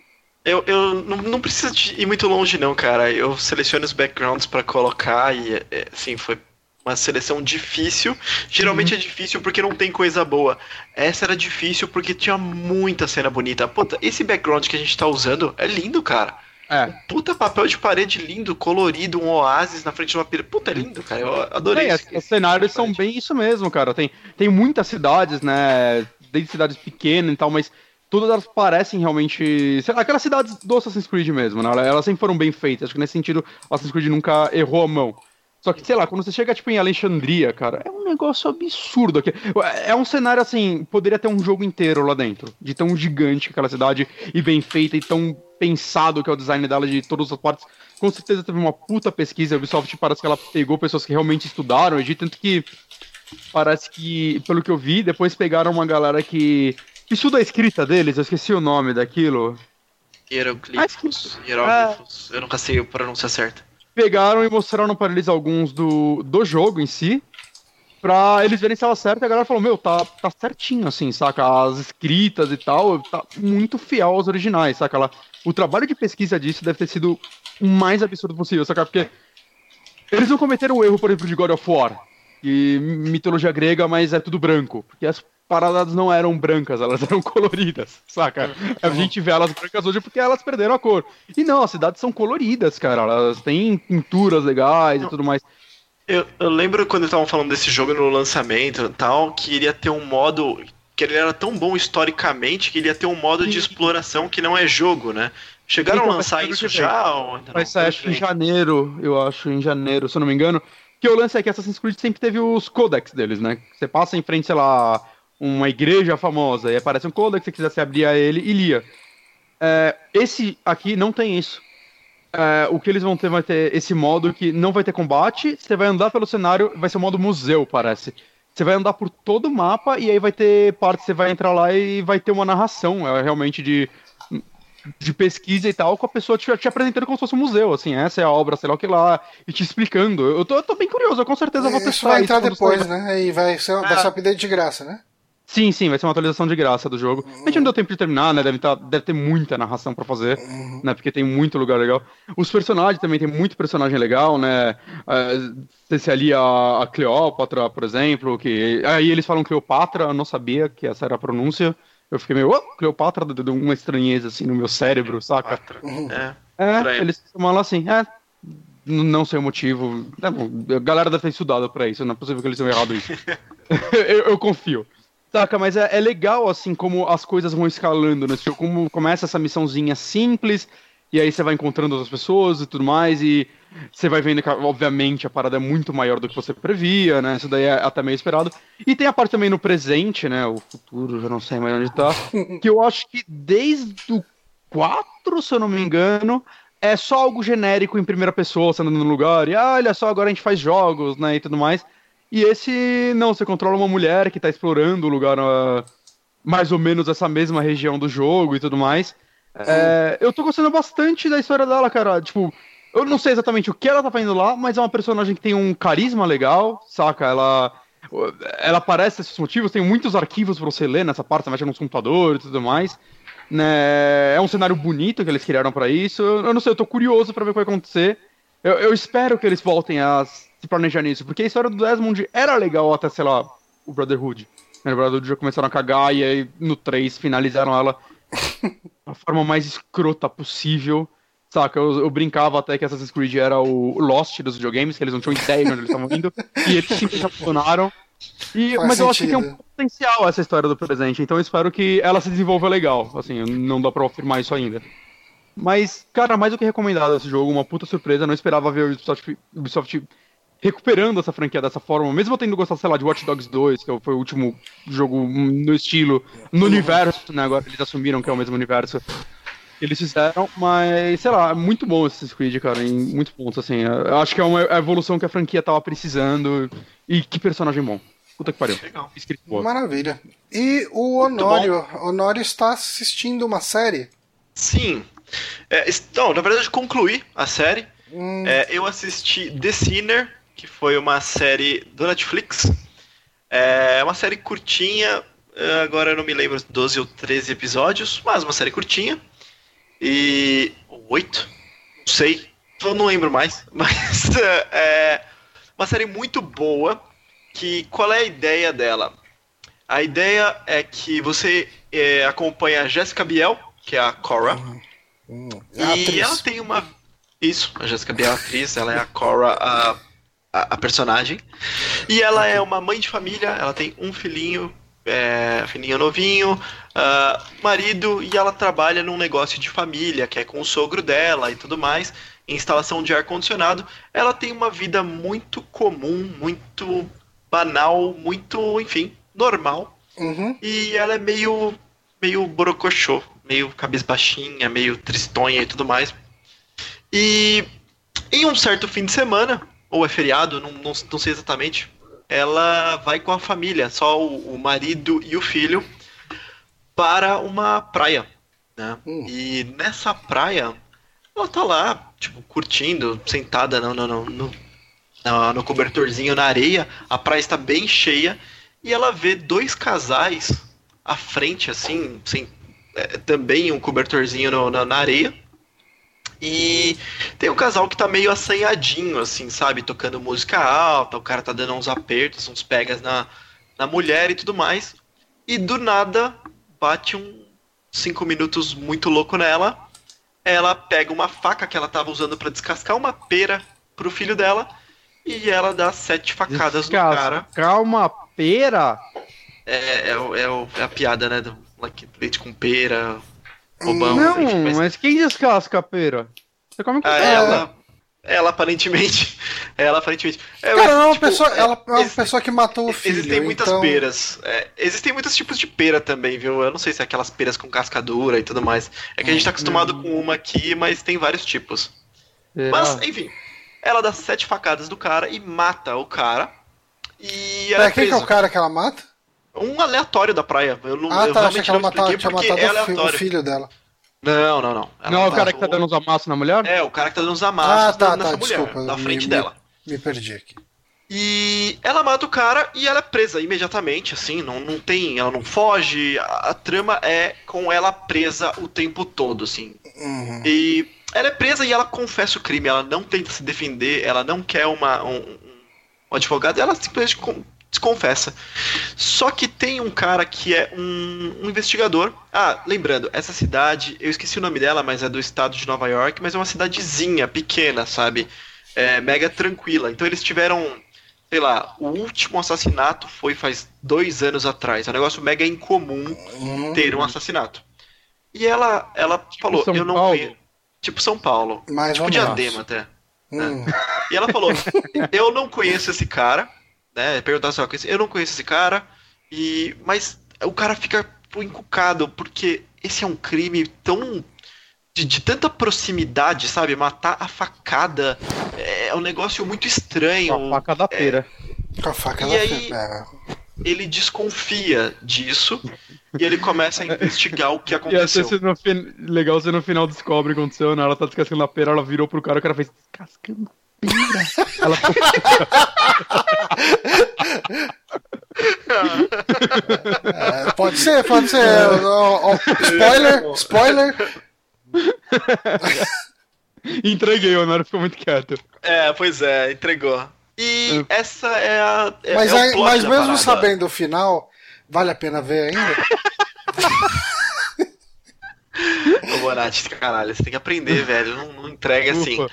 Eu, eu não, não precisa de ir muito longe, não, cara. Eu seleciono os backgrounds pra colocar e, é, assim, foi uma seleção difícil. Geralmente é difícil porque não tem coisa boa. Essa era difícil porque tinha muita cena bonita. Puta, esse background que a gente tá usando é lindo, cara. É. Puta papel de parede lindo, colorido, um oásis na frente de uma pirâmide. Puta, é lindo, cara. Eu adorei É, isso. os cenários são bem isso mesmo, cara. Tem, tem muitas cidades, né? Desde cidades pequenas e tal, mas todas elas parecem realmente. aquelas cidades do Assassin's Creed mesmo, né? Elas- Elas sempre foram bem feitas. Acho que nesse sentido, o Assassin's Creed nunca errou a mão. Só que, sei lá, quando você chega, tipo, em Alexandria, cara, é um negócio absurdo aqui. É um cenário, assim, poderia ter um jogo inteiro lá dentro. De tão gigante que aquela cidade, e bem feita, e tão pensado que é o design dela de todas as partes. Com certeza teve uma puta pesquisa. A Ubisoft parece que ela pegou pessoas que realmente estudaram, e tanto que parece que, pelo que eu vi, depois pegaram uma galera que estuda a escrita deles, eu esqueci o nome daquilo. Hieroglifos, hieróglifos. Eu nunca sei a pronúncia certa. Pegaram e mostraram para eles alguns do, do jogo em si, pra eles verem se estava certo, e a galera falou, meu, tá, tá certinho, assim, saca? As escritas e tal, tá muito fiel aos originais, saca? Ela, o trabalho de pesquisa disso deve ter sido o mais absurdo possível, saca? Porque eles não cometeram o erro, por exemplo, de God of War, e mitologia grega, mas é tudo branco, porque as paradas não eram brancas, elas (laughs) eram coloridas, saca? A gente vê elas brancas hoje porque elas perderam a cor. E não, as cidades são coloridas, cara, elas têm pinturas legais e tudo mais. Eu, eu lembro quando estavam falando desse jogo no lançamento e tal, que iria ter um modo. que ele era tão bom historicamente que iria ter um modo de exploração que não é jogo, né? Chegaram Então, a lançar isso já? Ou ainda Vai sair, acho que em janeiro, eu acho, em janeiro, se eu não me engano. Que o lance é que Assassin's Creed sempre teve os codex deles, né? Você passa em frente, sei lá, uma igreja famosa e aparece um codex, se você quisesse abrir a ele e lia. É, esse aqui não tem isso. É, o que eles vão ter vai ter esse modo que não vai ter combate, você vai andar pelo cenário, vai ser o modo museu, parece. Você vai andar por todo o mapa e aí vai ter parte, você vai entrar lá e vai ter uma narração, é realmente de de pesquisa e tal, com a pessoa te, te apresentando como se fosse um museu, assim, essa é a obra, sei lá o que lá, e te explicando. Eu tô, eu tô bem curioso, eu com certeza vou testar Isso vai entrar quando depois, né? E vai ser, vai Ah. ser um update de graça, né? Sim, sim, vai ser uma atualização de graça do jogo. A gente não deu tempo de terminar, né? Deve, tá, deve ter muita narração pra fazer, né? Porque tem muito lugar legal. Os personagens também tem muito personagem legal, né? Uh, se ali a, a Cleópatra, por exemplo, que. Aí eles falam Cleopatra, eu não sabia que essa era a pronúncia. Eu fiquei meio, oh, Cleopatra, deu uma estranheza assim no meu cérebro, saca? É. É, Estranho. eles chamam ela assim, é. Não sei o motivo. É, bom, a galera deve ter estudado pra isso, não é possível que eles tenham errado isso. (laughs) (laughs) eu, eu confio. Saca, mas é, é legal, assim, como as coisas vão escalando nesse jogo. Como começa essa missãozinha simples, e aí você vai encontrando outras pessoas e tudo mais, e você vai vendo que, obviamente, a parada é muito maior do que você previa, né? Isso daí é até meio esperado. E tem a parte também no presente, né? O futuro, já não sei mais onde tá. (laughs) que eu acho que desde o 4, se eu não me engano, é só algo genérico em primeira pessoa, andando no lugar, e ah, olha só, agora a gente faz jogos, né, e tudo mais. E esse, não, você controla uma mulher que tá explorando o lugar, ah, mais ou menos essa mesma região do jogo e tudo mais. É, eu tô gostando bastante da história dela, cara. Tipo, eu não sei exatamente o que ela tá fazendo lá, mas é uma personagem que tem um carisma legal, saca? Ela. Ela aparece esses motivos, tem muitos arquivos pra você ler nessa parte, você mexe nos computadores e tudo mais. Né? É um cenário bonito que eles criaram pra isso. Eu, eu não sei, eu tô curioso pra ver o que vai acontecer. Eu, eu espero que eles voltem a se planejar nisso, porque a história do Desmond era legal até, sei lá, o Brotherhood. Né, O Brotherhood já começaram a cagar e aí no 3 finalizaram ela (laughs) da forma mais escrota possível. Saca, eu, eu brincava até que Assassin's Creed era o Lost dos videogames, que eles não tinham ideia de onde eles estavam indo, (laughs) e eles simplesmente abandonaram. E, Faz mas eu acho que tem um sentido. potencial essa história do presente, então eu espero que ela se desenvolva legal. Assim, não dá pra afirmar isso ainda. Mas, cara, mais do que recomendado esse jogo, uma puta surpresa. Não esperava ver o Ubisoft, Ubisoft recuperando essa franquia dessa forma, mesmo eu tendo gostado, sei lá, de Watch Dogs 2, que foi o último jogo no estilo, no universo, né? Agora eles assumiram que é o mesmo universo. que Eles fizeram, mas, sei lá, é muito bom esse Creed, cara, em muitos pontos, assim. Eu acho que é uma evolução que a franquia tava precisando. E que personagem bom. Puta que pariu. Legal. Escrito boa. Maravilha. E o Honório, Honório está assistindo uma série. Sim. É, então, na verdade, concluí a série. Hum, É, eu assisti The Sinner, que foi uma série do Netflix. É uma série curtinha, é, agora eu não me lembro, 12 ou 13 episódios, mas uma série curtinha. E. 8? Não sei, eu não lembro mais. (laughs) Mas é uma série muito boa. Que qual é a ideia dela? A ideia é que você é, acompanha a Jessica Biel, que é a Cora. hum, E a atriz. ela tem uma. Isso, a Jessica Biel é a atriz, ela é a Cora, a, a, a personagem. E ela é uma mãe de família, ela tem um filhinho, é, filhinho novinho, ah, marido, e ela trabalha num negócio de família, que é com o sogro dela e tudo mais, instalação de ar-condicionado. Ela tem uma vida muito comum, muito banal, muito, enfim, normal. Uhum. E ela é meio. meio borocochô, meio cabisbaixinha, meio tristonha e tudo mais. E em um certo fim de semana, ou é feriado, não, não, não sei exatamente, ela vai com a família, só o, o marido e o filho, para uma praia. Né? Hum. E nessa praia, ela tá lá, tipo, curtindo, sentada no, no, no, no, no- no cobertorzinho na areia, a praia está bem cheia, e ela vê dois casais à frente, assim, sem, é, também um cobertorzinho no- na, na areia. E tem um casal que tá meio assanhadinho, assim, sabe? Tocando música alta, o cara tá dando uns apertos, uns pegas na, na mulher e tudo mais. E do nada bate um cinco minutos muito louco nela. Ela pega uma faca que ela tava usando pra descascar uma pera pro filho dela. E ela dá sete facadas no cara. Calma, pera. É, é, é, é a piada, né? Do leite com pera. Bobão, não, mas- mas quem descasca a pera? Você come com Ah, ela. ela, ela aparentemente. (laughs) Ela aparentemente. É, Cara, mas, ela é uma tipo, pessoa, ela é uma existe- pessoa que matou o filho. Existem muitas então... peras. É, existem muitos tipos de pera também, viu? Eu não sei se é aquelas peras com cascadura e tudo mais. É que a gente tá acostumado com uma aqui, mas tem vários tipos. Será? Mas, enfim. Ela dá sete facadas do cara e mata o cara. E ela Pera, é quem que é o cara que ela mata? Um aleatório da praia. Eu não, Ah, eu tá, achei realmente que ela matava, expliquei tinha porque matado é o fi- o aleatório. filho dela. Não, não, não. Ela Não, é o cara que tá matou- dando os amassos na mulher? É, o cara que tá dando os amassos Ah, tá, nessa tá, mulher, desculpa. na me- frente me- dela. Me perdi aqui. E ela mata o cara e ela é presa imediatamente, assim, não, não tem, ela não foge, a, a trama é com ela presa o tempo todo, assim. Uhum. E ela é presa e ela confessa o crime, ela não tenta se defender, ela não quer uma, um, um advogado, ela simplesmente desconfessa. Só que tem um cara que é um, um investigador. Ah, lembrando, essa cidade, eu esqueci o nome dela, mas é do estado de Nova York, mas é uma cidadezinha, pequena, sabe? É, mega tranquila. Então eles tiveram, sei lá, o último assassinato foi faz dois anos atrás. É um negócio mega incomum Uhum. ter um assassinato. E ela, ela falou, São eu não Paulo? conheço. Tipo São Paulo. Mais tipo. Diadema até. Hum. E ela falou: (laughs) Eu não conheço esse cara, né? Perguntar conhece. Eu não conheço esse cara, e mas o cara fica encucado, porque esse é um crime tão. De, de tanta proximidade, sabe? Matar a facada é um negócio muito estranho. Com a faca da pera. Com a faca E da aí- fi- é. Ele desconfia disso e ele começa a investigar o que (laughs) E aconteceu. até se no fin... legal você no final descobre o que aconteceu, né? Ela tá descascando a pera, ela virou pro cara, o cara fez descascando pera. ela (laughs) É, pode ser, pode ser. Ó, ó, spoiler, spoiler. (laughs) entreguei, o Honório ficou muito quieto. É, pois é, entregou. E essa é a. é- Mas, é mas mesmo parada. sabendo o final, vale a pena ver ainda? (laughs) Ô, Bonatti, caralho, você tem que aprender, velho. Não, não entrega assim.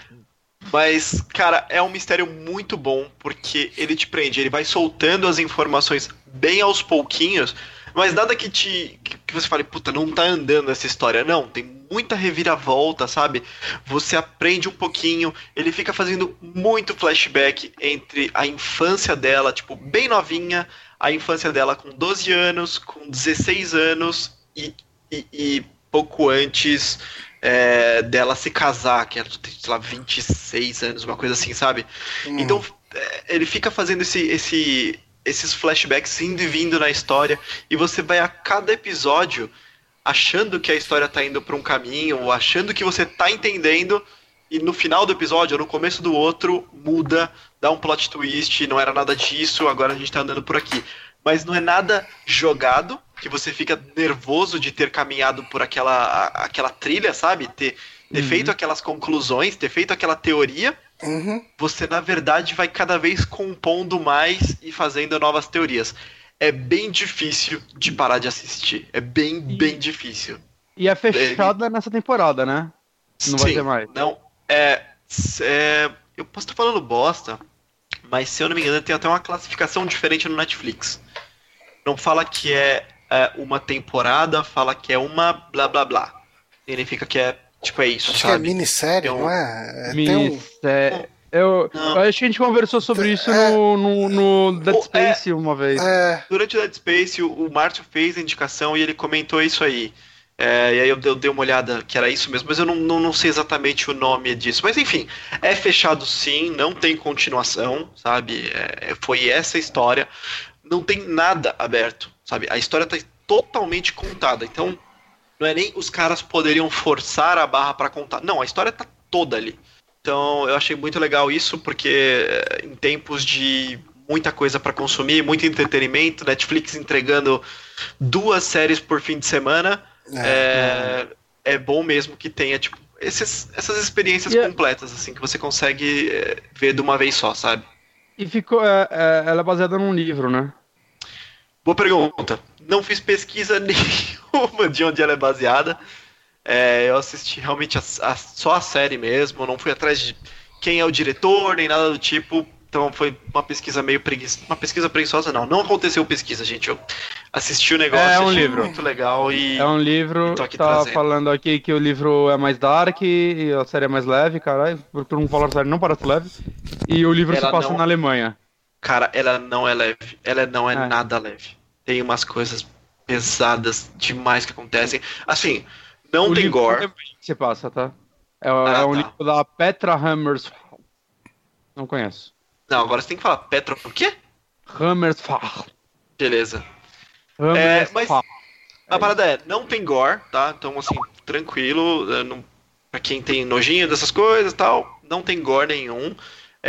Mas, cara, é um mistério muito bom, porque ele te prende, ele vai soltando as informações bem aos pouquinhos, mas nada que te. que você fale, puta, não tá andando essa história. Não, tem muita reviravolta, sabe? Você aprende um pouquinho, ele fica fazendo muito flashback entre a infância dela, tipo, bem novinha, a infância dela com 12 anos, com 16 anos e, e, e pouco antes é, dela se casar, que era, sei lá, 26 anos, uma coisa assim, sabe? Hum. Então, é, ele fica fazendo esse, esse, esses flashbacks indo e vindo na história, e você vai a cada episódio achando que a história tá indo pra um caminho, ou achando que você tá entendendo, e no final do episódio, ou no começo do outro, muda, dá um plot twist, não era nada disso, agora a gente tá andando por aqui. Mas não é nada jogado, que você fica nervoso de ter caminhado por aquela, aquela trilha, sabe? Ter, ter feito aquelas conclusões, ter feito aquela teoria Uhum. você na verdade vai cada vez compondo mais e fazendo novas teorias. É bem difícil de parar de assistir. É bem, bem difícil. E é fechada nessa temporada, né? Não vai ter mais. Não, é, é. Eu posso estar falando bosta, mas se eu não me engano, tem até uma classificação diferente no Netflix. Não fala que é, é uma temporada, fala que é uma blá blá blá. Significa que é. Tipo, é isso, Acho que é sabe? minissérie, um- não é? É, Tem um... É, eu, eu acho que a gente conversou sobre isso É. no, no, no Dead é- Space uma vez. É, Durante o Dead Space, o, o Márcio fez a indicação e ele comentou isso aí. É, e aí eu, eu dei uma olhada que era isso mesmo, mas eu não, não, não sei exatamente o nome disso. Mas enfim, é fechado sim, não tem continuação, sabe? É, foi essa história. Não tem nada aberto, sabe? A história tá totalmente contada. Então, não é nem os caras poderiam forçar a barra pra contar. Não, a história tá toda ali. Então, eu achei muito legal isso, porque eh, em tempos de muita coisa pra consumir, muito entretenimento, Netflix entregando duas séries por fim de semana, é, é bom mesmo que tenha, tipo, esses, essas experiências E é- completas, assim, que você consegue eh, ver de uma vez só, sabe? E ficou. é, é, ela é baseada num livro, né? Boa pergunta. Não fiz pesquisa (laughs) nenhuma de onde ela é baseada. É, eu assisti realmente a- a- só a série mesmo, não fui atrás de quem é o diretor, nem nada do tipo. Então foi uma pesquisa meio preguiçosa. Uma pesquisa preguiçosa, não. Não aconteceu pesquisa, gente. Eu assisti o negócio, É um livro. muito legal e É um livro, Tô aqui tá trazendo. falando aqui que o livro é mais dark e a série é mais leve, caralho, fala que a série não parece leve. E o livro Ela se passa não- na Alemanha. Cara, ela não é leve. Ela não é, É. nada leve. Tem umas coisas pesadas demais que acontecem. Assim, não o tem gore. é se passa, tá? É, Ah, é um tá. livro da Petra Hammersfall. Não conheço. Não, agora você tem que falar Petro. O quê? Hammersfall. Beleza. Hammersfall. A parada é, não tem gore, tá? Então, assim, tranquilo. é, Não, pra quem tem nojinho dessas coisas e tal, não tem gore nenhum.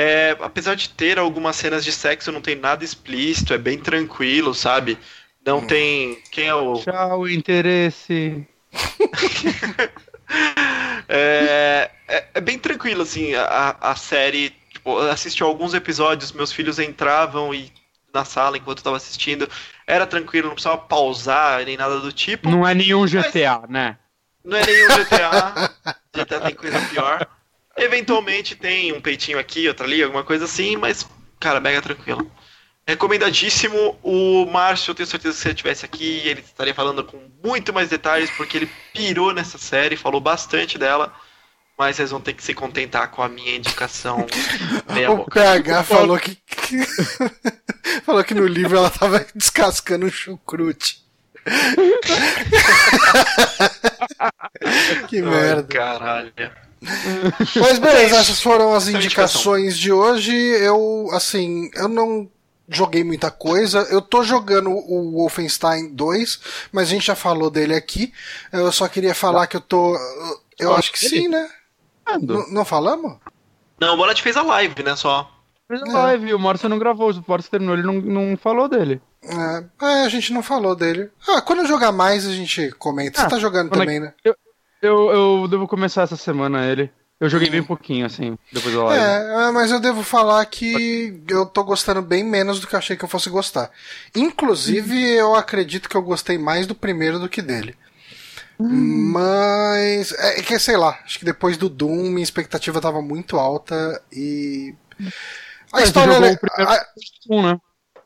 É, apesar de ter algumas cenas de sexo, não tem nada explícito, é bem tranquilo, sabe? Não tem. Quem é o. Tchau, interesse. (laughs) É, é, é bem tranquilo, assim, a, a série. Tipo, assisti alguns episódios, meus filhos entravam e na sala enquanto eu tava assistindo. Era tranquilo, não precisava pausar nem nada do tipo. Não é nenhum GTA, né? Não é nenhum GTA. GTA tem coisa pior. Eventualmente tem um peitinho aqui, outro ali, alguma coisa assim, mas, cara, mega tranquilo. Recomendadíssimo. O Márcio, eu tenho certeza que se ele estivesse aqui, ele estaria falando com muito mais detalhes, porque ele pirou nessa série, falou bastante dela. Mas vocês vão ter que se contentar com a minha indicação (laughs) O boca. PH falou que. (laughs) falou que no livro ela tava descascando um chucrute. (laughs) que merda. Caralho. (laughs) Mas beleza, essas foram as é indicações de hoje. Eu, assim, eu não joguei muita coisa. Eu tô jogando o Wolfenstein 2, mas a gente já falou dele aqui. Eu só queria falar que eu tô. Eu acho que sim, né? N- não falamos? Não, o Bonatti fez a live, né, só. Fez a live, o Márcio não gravou, o Márcio terminou, ele não, não falou dele. É, é, a gente não falou dele. Ah, quando eu jogar mais a gente comenta. Você Ah, tá jogando é também, né? Eu, eu devo começar essa semana ele. Eu joguei bem pouquinho, assim, depois da live. É, é, mas eu devo falar que eu tô gostando bem menos do que eu achei que eu fosse gostar. Inclusive, eu acredito que eu gostei mais do primeiro do que dele. Mas. É que, sei lá, acho que depois do Doom, minha expectativa tava muito alta e. A É, história. você jogou é- o primeiro a- um, né?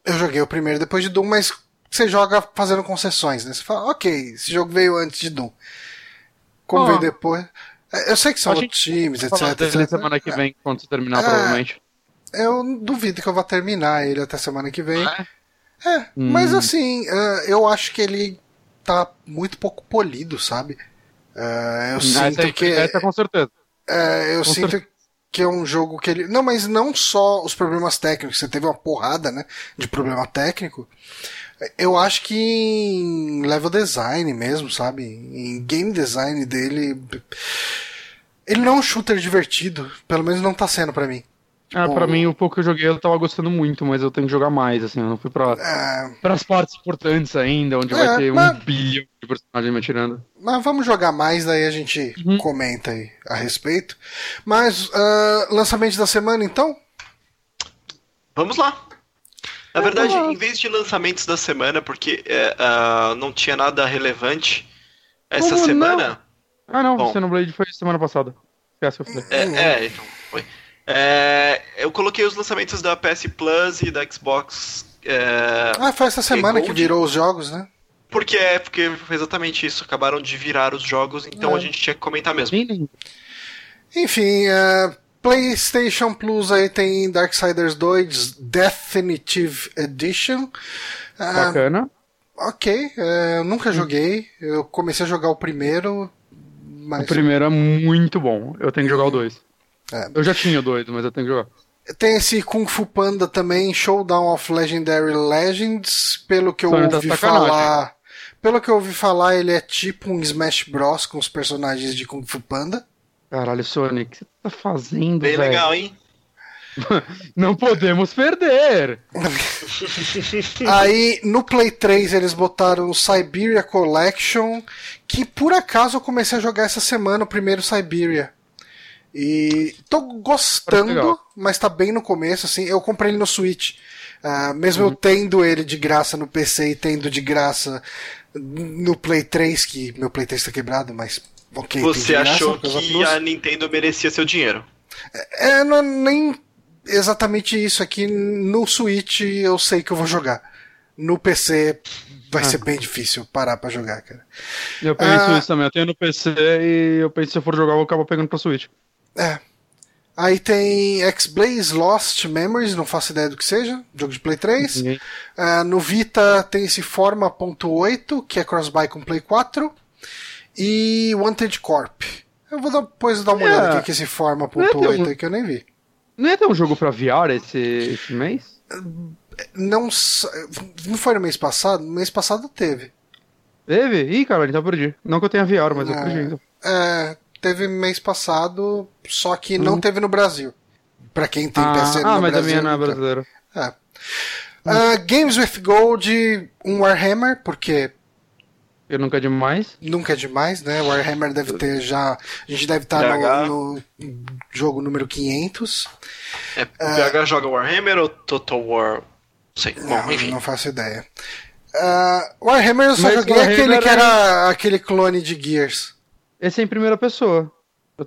eu joguei o primeiro depois de Doom, mas você joga fazendo concessões, né? Você fala, ok, esse jogo veio antes de Doom. Como Ah. veio depois. É, Eu sei que são outros times, etc. etc. semana que vem, quando você terminar, É. provavelmente. Eu duvido que eu vá terminar ele até semana que vem. É? É, Hum. mas assim, é, eu acho que ele tá muito pouco polido, sabe? É, eu essa, sinto aí- que. essa com certeza. é, eu com sinto que é um jogo que ele. Não, mas não só os problemas técnicos, você teve uma porrada, né? De problema técnico. Eu acho que em level design mesmo, sabe? Em game design dele. Ele não é um shooter divertido. Pelo menos não tá sendo pra mim. É, pra mim, o pouco que eu joguei eu tava gostando muito, mas eu tenho que jogar mais, assim, eu não fui pra, É, pras partes importantes ainda, onde É, vai ter mas- um bilhão de personagens me atirando. Mas vamos jogar mais, daí a gente Uhum. comenta aí a respeito. Mas, ah, lançamento da semana então? Vamos lá. Na verdade, em vez de lançamentos da semana, porque é, ah, não tinha nada relevante essa Como semana. Ah, não, Bom. o Xenoblade foi semana passada. Eu falei. É, é, então, foi. É, eu coloquei os lançamentos da PS Plus e da Xbox. é, Ah, foi essa semana que virou os jogos, né? porque é, porque foi exatamente isso. Acabaram de virar os jogos, então É. a gente tinha que comentar mesmo. Enfim, ah, PlayStation Plus aí tem Darksiders 2 Definitive Edition. Ah, Bacana. ok, eh, eu nunca joguei. Eu comecei a jogar o primeiro, mas O primeiro é muito bom. Eu tenho que jogar o 2. É. Eu já tinha o 2, mas eu tenho que jogar. Tem esse Kung Fu Panda também, Showdown of Legendary Legends, pelo que eu tá ouvi sacanagem. falar. Pelo que eu ouvi falar, ele é tipo um Smash Bros com os personagens de Kung Fu Panda. Caralho, Sonic, o que você tá fazendo, Bem velho? legal, hein? (laughs) Não podemos perder! (laughs) Aí no Play 3 eles botaram o Siberia Collection, que por acaso eu comecei a jogar essa semana o primeiro Siberia. E tô gostando, mas tá bem no começo, assim. Eu comprei ele no Switch. Ah, mesmo Uhum. eu tendo ele de graça no PC e tendo de graça no Play 3, que meu Play 3 tá quebrado, mas ok. tem de Você achou que a Nintendo merecia seu dinheiro. É, não é nem exatamente isso aqui. No Switch eu sei que eu vou jogar. No PC vai Ah. ser bem difícil parar pra jogar, cara. Eu penso Ah. isso também. Eu tenho no PC e eu penso que se eu for jogar, eu vou acabar pegando pra Switch. É. Aí tem X-Blaze Lost Memories, não faço ideia do que seja, jogo de Play 3. Ninguém- Ah, no Vita tem esse Forma.8, que é cross-buy com Play 4. E Wanted Corp. Eu vou depois dar uma É. olhada aqui que esse Forma.8 aí que eu nem vi. Não ia ter um jogo pra VR esse, esse mês? Não, não foi no mês passado? No mês passado teve. Teve? Ih, cara, então eu perdi. Não que eu tenha VR, mas eu É. perdi. então. É, teve mês passado, só que não teve no Brasil. Pra quem tem Ah, PC no ah, mas Brasil. a minha não é não tem. brasileira. É. Ah, Games with Gold, um Warhammer, porque Eu nunca é demais. nunca é demais, né? Warhammer deve ter já. A gente deve estar PH. no, no jogo número 500. É, o PH joga Warhammer ou Total War? Não sei. Bom, Não, enfim. não faço ideia. Ah, Warhammer eu só Mas joguei Warhammer aquele que era aquele clone de Gears. Esse é em primeira pessoa.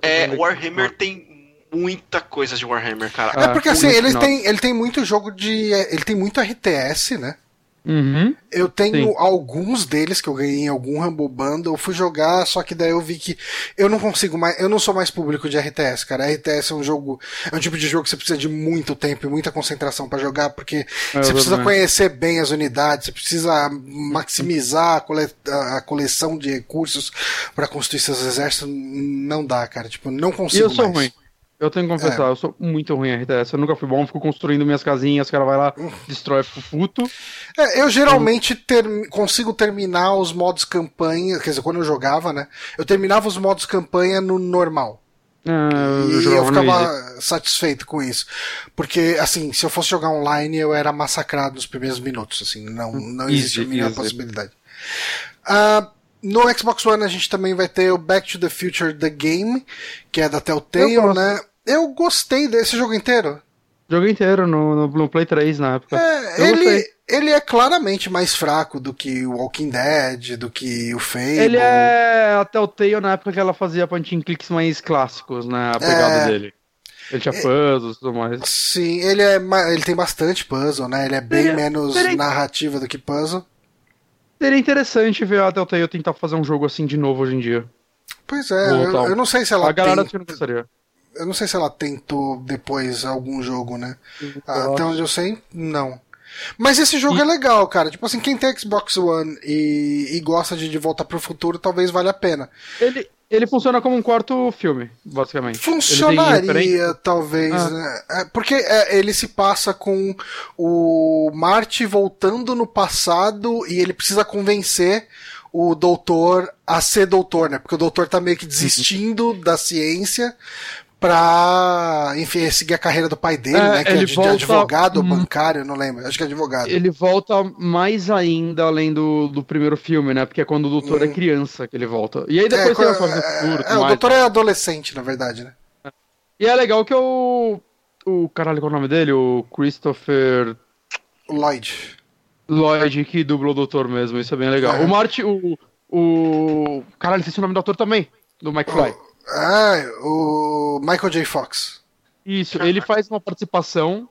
É. Warhammer tem muita coisa de Warhammer, cara. Ah, é porque assim, muito ele tem, ele tem muito jogo de. Ele tem muito RTS, né? Uhum. Eu tenho Sim. alguns deles que eu ganhei em algum Humble Bundle, eu fui jogar, só que daí eu vi que eu não consigo mais, eu não sou mais público de RTS, cara. RTS é um jogo, é um tipo de jogo que você precisa de muito tempo e muita concentração pra jogar, porque você precisa conhecer bem as unidades, você precisa maximizar a, cole- a- coleção de recursos pra construir seus exércitos, não dá, cara. Tipo, não E consigo eu sou mais. ruim. Eu tenho que confessar, eu sou muito ruim em RTS. Eu nunca fui bom, fico construindo minhas casinhas, os caras vai lá, destrói, fico puto. É, eu geralmente ter- consigo terminar os modos campanha, quer dizer, quando eu jogava, né? Eu terminava os modos campanha no normal. Ah, E eu ficava satisfeito com isso. Porque, assim, se eu fosse jogar online, eu era massacrado nos primeiros minutos, assim, não, não Easy, existe a mínima possibilidade. Ah, no Xbox One a gente também vai ter o Back to the Future The Game, que é da Telltale, Eu né? Eu gostei desse jogo inteiro. Jogo inteiro no, no, no Play 3 na época. É, eu ele, gostei. ele é claramente mais fraco do que o Walking Dead, do que o Fable. Ele é a Telltale na época que ela fazia point and clicks mais clássicos, né? A pegada É. dele. Ele tinha puzzles e tudo mais. Sim, ele é ele tem bastante puzzle, né? Ele é bem Seria- menos seria- narrativa do que puzzle. Seria interessante ver a Telltale tentar fazer um jogo assim de novo hoje em dia. Pois é, eu, eu não sei se ela a galera tem, não gostaria. eu não sei se ela tentou depois algum jogo, né? Eu Até acho. onde eu sei, não. Mas esse jogo E- é legal, cara. Tipo assim, quem tem Xbox One e, e gosta de De Volta pro Futuro, talvez valha a pena. Ele, ele funciona como um quarto filme, basicamente. Funcionaria, talvez, Ah. né? É, porque é, ele se passa com o Marty voltando no passado e ele precisa convencer o doutor a ser doutor, né? Porque o doutor tá meio que desistindo da ciência pra, enfim, seguir a carreira do pai dele, É, né? Que é ele de, de volta- advogado ou Hum. bancário, não lembro. Acho que é advogado. Ele volta mais ainda além do, do primeiro filme, né? Porque é quando o doutor é criança que ele volta. E aí depois é, tem a fase do futuro. é, é, o doutor é adolescente, na verdade, né? E é legal que o. O caralho, qual é o nome dele? O Christopher Lloyd. Lloyd que dublou o doutor mesmo. Isso é bem legal. É. O Marty. O. O. Caralho, esqueci o nome do ator também. Do Mike Fly. Ah, o Michael J. Fox. Isso, ele faz uma participação.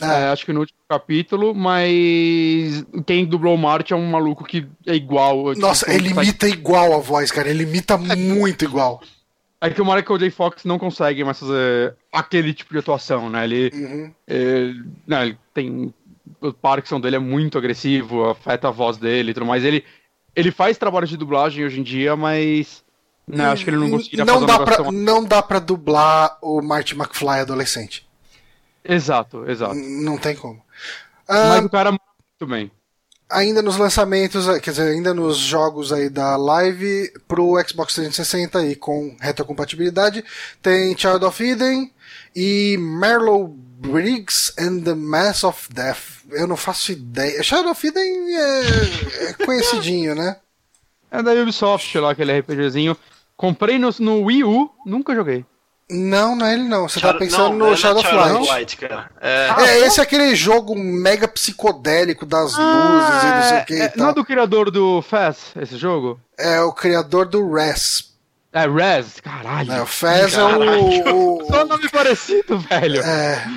É. é, acho que no último capítulo, mas quem dublou o Marty é um maluco que é igual. tipo, Nossa, ele imita igual a voz, cara. Ele imita muito igual. É que o Michael J. Fox não consegue mais fazer aquele tipo de atuação, né? Ele, Uhum. ele, não, ele tem. O Parkinson dele é muito agressivo, afeta a voz dele e tudo mais. Ele, ele faz trabalho de dublagem hoje em dia, mas. Né, acho que ele não conseguiria não fazer dá um pra, tão- Não dá pra dublar o Marty McFly adolescente. Exato, exato. N- Não tem como. Ah, Mas o cara muito bem. ainda nos lançamentos, eh, quer dizer, ainda nos jogos aí da live pro Xbox 360 e com retrocompatibilidade, tem Child of Eden e Merlow Briggs and the Mass of Death. Eu não faço ideia. Child of Eden é, é conhecidinho, né? É da Ubisoft lá, aquele RPGzinho. Comprei no, no Wii U, nunca joguei. Não, não é ele não. Você tá Shadow- pensando não, no é Shadow of Light. Light, cara. É, É, esse é aquele jogo mega psicodélico das luzes e não sei o que é, e é, tal. não é do criador do Fez, esse jogo? É o criador do Res. É Rez, caralho. Né? O Fez é Caralho. o. (laughs) Só o nome parecido, velho. é,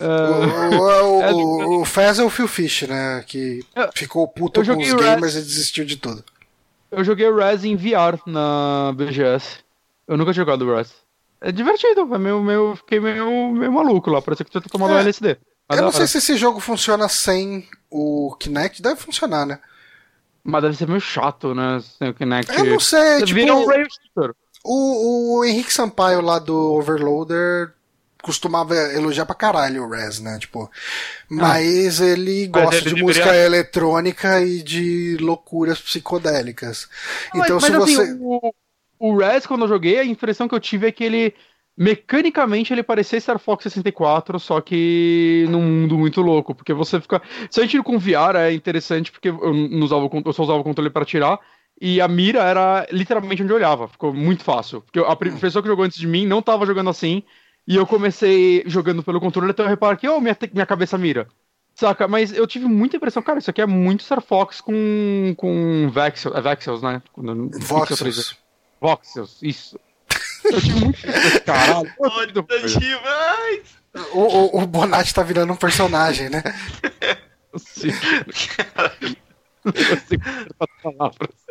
O, o, É, o, o Fez é o Phil Fish, né? Que Eu- ficou puto com os o gamers Res- e desistiu de tudo. Eu joguei o Res em VR na BGS. Eu nunca tinha jogado o Res. É divertido, é meio, meio, fiquei meio, meio maluco lá, parece que eu tinha tomado É, um LSD. Mas Eu não da sei se esse jogo funciona sem o Kinect. Deve funcionar, né? Mas deve ser meio chato, né? Sem o Kinect. Eu não sei, Você tipo, vira um o, o Henrique Sampaio lá do Overloader costumava elogiar pra caralho o Res, né? Tipo, mas ele Mas gosta ele de deveria- música eletrônica e de loucuras psicodélicas. Então, mas, se mas, você. assim, o, o Res, quando eu joguei, a impressão que eu tive é que ele. Mecanicamente ele parecia Star Fox 64, só que num mundo muito louco. Porque você fica. Se a gente ir com VR é interessante, porque eu, não usava, eu só usava o controle pra atirar. E a mira era literalmente onde eu olhava. Ficou muito fácil. Porque a pri- pessoa que jogou antes de mim não tava jogando assim. E eu comecei jogando pelo controle, até eu reparo que, oh, minha, minha cabeça mira. Saca? Mas eu tive muita impressão, cara, isso aqui é muito Star Fox com, com Vexel, é Vexels, né? Voxels. Voxels, isso. Eu tive muito impressão, (laughs) caralho. demais! O, o, o Bonatti tá virando um personagem, né? Sim. Não consigo palavras.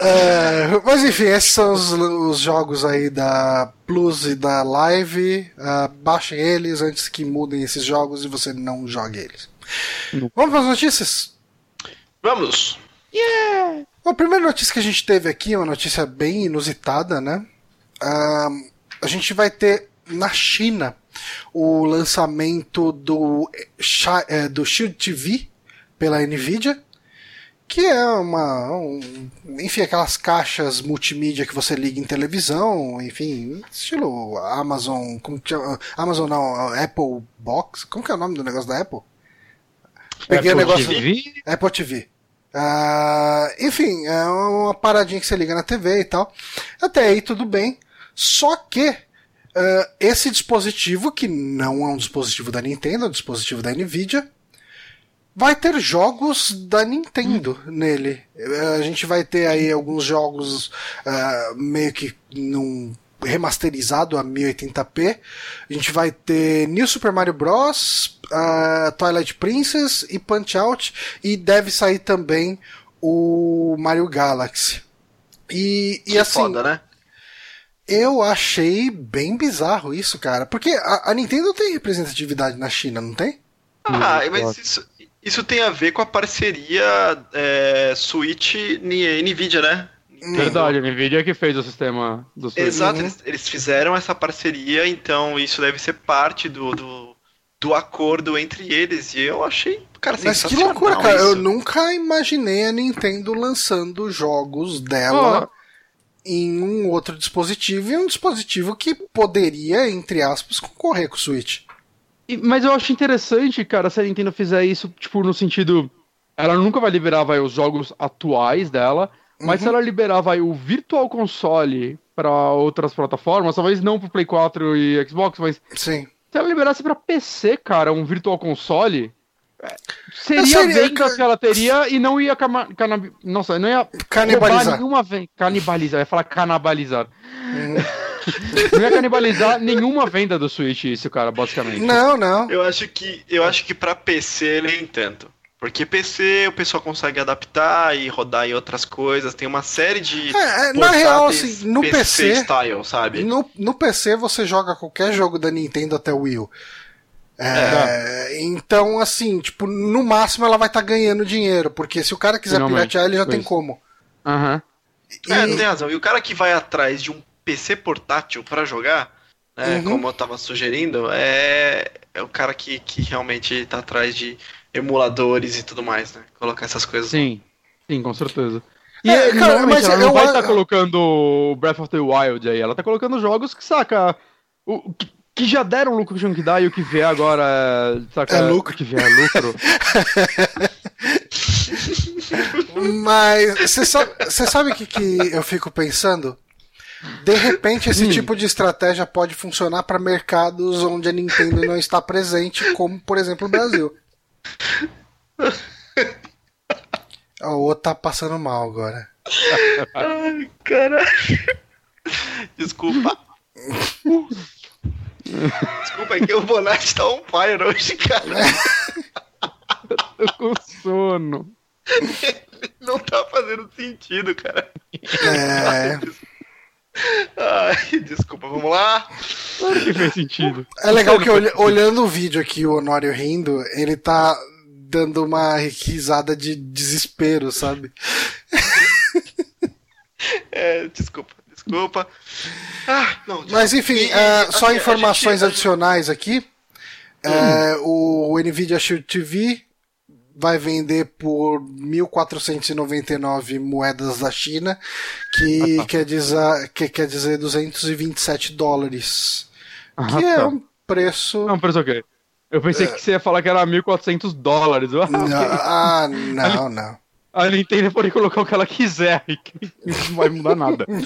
É, mas enfim, esses são os, os jogos aí da Plus e da Live. Ah, baixem eles antes que mudem esses jogos e você não jogue eles. Não. Vamos para as notícias? Vamos! Bom, a primeira notícia que a gente teve aqui é uma notícia bem inusitada, né? Ah, a gente vai ter na China o lançamento do, eh, do Shield TV pela Nvidia, que é uma. um- enfim, aquelas caixas multimídia que você liga em televisão, enfim, estilo Amazon. Como que chama? Amazon não, Apple Box. Como que é o nome do negócio da Apple? Peguei o Apple negócio. TV? Apple TV. Ah, enfim, é uma paradinha que você liga na TV e tal. Até aí tudo bem. Só que ah, esse dispositivo, que não é um dispositivo da Nintendo, é um dispositivo da Nvidia, vai ter jogos da Nintendo nele. Eh, A gente vai ter aí alguns jogos ah, meio que num remasterizado a 1080p. A gente vai ter New Super Mario Bros, ah, Twilight Princess e Punch Out e deve sair também o Mario Galaxy. E, e assim, foda, né? eu achei bem bizarro isso, cara. Porque a, a Nintendo tem representatividade na China, não tem? Ah, Hum, mas isso, isso tem a ver com a parceria é, Switch e Nvidia, né? Verdade, a Nvidia que fez o sistema do Switch. Exato, Uhum. eles, eles fizeram essa parceria, então isso deve ser parte do, do, do acordo entre eles. E eu achei, cara, Mas que sensacional loucura, cara. Eu isso. nunca imaginei a Nintendo lançando jogos dela em um outro dispositivo e um dispositivo que poderia, entre aspas, concorrer com o Switch. Mas eu acho interessante, cara, se a Nintendo fizer isso, tipo, no sentido. Ela nunca vai liberar vai, os jogos atuais dela, mas Uhum. se ela liberar vai, o Virtual Console pra outras plataformas, talvez não pro Play 4 e Xbox, mas Sim. se ela liberasse pra PC, cara, um Virtual Console. é, Seria, seria, vendas cara, que ela teria e não ia cana- Nossa, não ia Canibalizar. nenhuma venda. Canibalizar, ia falar canibalizar. Uhum. (laughs) (laughs) não ia canibalizar nenhuma venda do Switch, isso, cara, basicamente. Não, não. Eu acho que eu acho que para PC nem tanto. Porque PC o pessoal consegue adaptar e rodar em outras coisas. Tem uma série de. É, é, na real, assim, no PC, style, sabe? no, no PC você joga qualquer jogo da Nintendo até o Wii. U. É, Então, assim, tipo, no máximo ela vai estar ganhando dinheiro, porque se o cara quiser Finalmente, piratear, ele já tem isso. como. Aham. É, E- tem razão. E o cara que vai atrás de um PC portátil pra jogar, né, Uhum. como eu tava sugerindo, é, é o cara que, que realmente tá atrás de emuladores e tudo mais, né? Colocar essas coisas. Sim, sim, com certeza. E É, cara, mas ela não eu vai estar colocando Breath of the Wild aí, ela tá colocando jogos que, saca, o, que, que já deram o lucro que tinham que dar e o que vier agora é, saca, É lucro. O que vier é lucro. (laughs) Mas você sabe, você sabe o que, que eu fico pensando? De repente, esse Hum. tipo de estratégia pode funcionar para mercados onde a Nintendo não está presente, como por exemplo o Brasil. (laughs) O outro tá passando mal agora. Ai, caralho. Desculpa. Desculpa, é que o Bonatti tá on fire hoje, cara. Eu tô com sono. Não tá fazendo sentido, cara. É, Ai, desculpa, vamos lá. Claro que fez sentido. é legal que olha- olhando o vídeo aqui, o Honório rindo, ele tá dando uma risada de desespero, sabe? É, desculpa, desculpa. Ah, não, Mas enfim, E- assim, só a informações gente- adicionais aqui. É, o Nvidia Shield TV vai vender por 1.499 moedas da China, que, quer dizer, que quer dizer 227 dólares. Ah, Que é tá. um preço. Não, mas ok. Eu pensei que você ia falar que era 1.400 dólares. Ah, Não, ok. ah, (laughs) não, não. A Nintendo pode colocar o que ela quiser e (laughs) que não vai mudar nada. (laughs)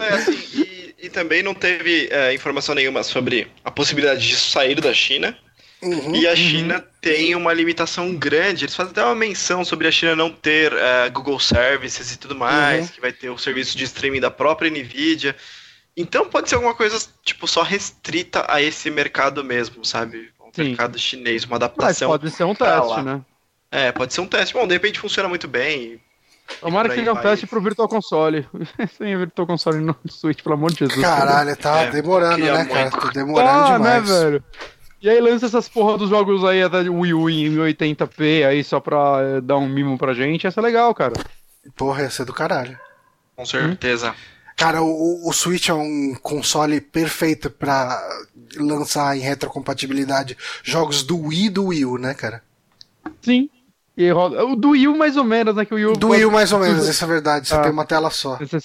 É, assim, e, e também não teve é, informação nenhuma sobre a possibilidade disso sair da China. Uhum. E a China tem uma limitação grande. Eles fazem até uma menção sobre a China não ter é, Google Services e tudo mais, Uhum. que vai ter o serviço de streaming da própria Nvidia. Então pode ser alguma coisa, tipo, só restrita a esse mercado mesmo, sabe? Um Sim. mercado chinês, uma Mas adaptação. pode ser um teste, lá. né? É, pode ser um teste. Bom, de repente funciona muito bem. Tomara que seja um vai. teste pro Virtual Console. (laughs) Sem Virtual Console no Switch, pelo amor de Jesus. Caralho, tá É, demorando, né, cara? muito. Tá demorando Ah, demais. né, velho? E aí lança essas porra dos jogos aí até de Wii U em 1080p aí só pra eh, dar um mimo pra gente. Essa é legal, cara. Porra, ia ser do caralho. Com certeza. Cara, o, o Switch é um console perfeito pra lançar em retrocompatibilidade jogos do Wii e do Wii U, né, cara? Sim. E roda... O do Wii U mais ou menos, né? Que o Wii U... Do Wii U mais ou menos, isso é verdade. Você Ah. tem uma tela só. Você,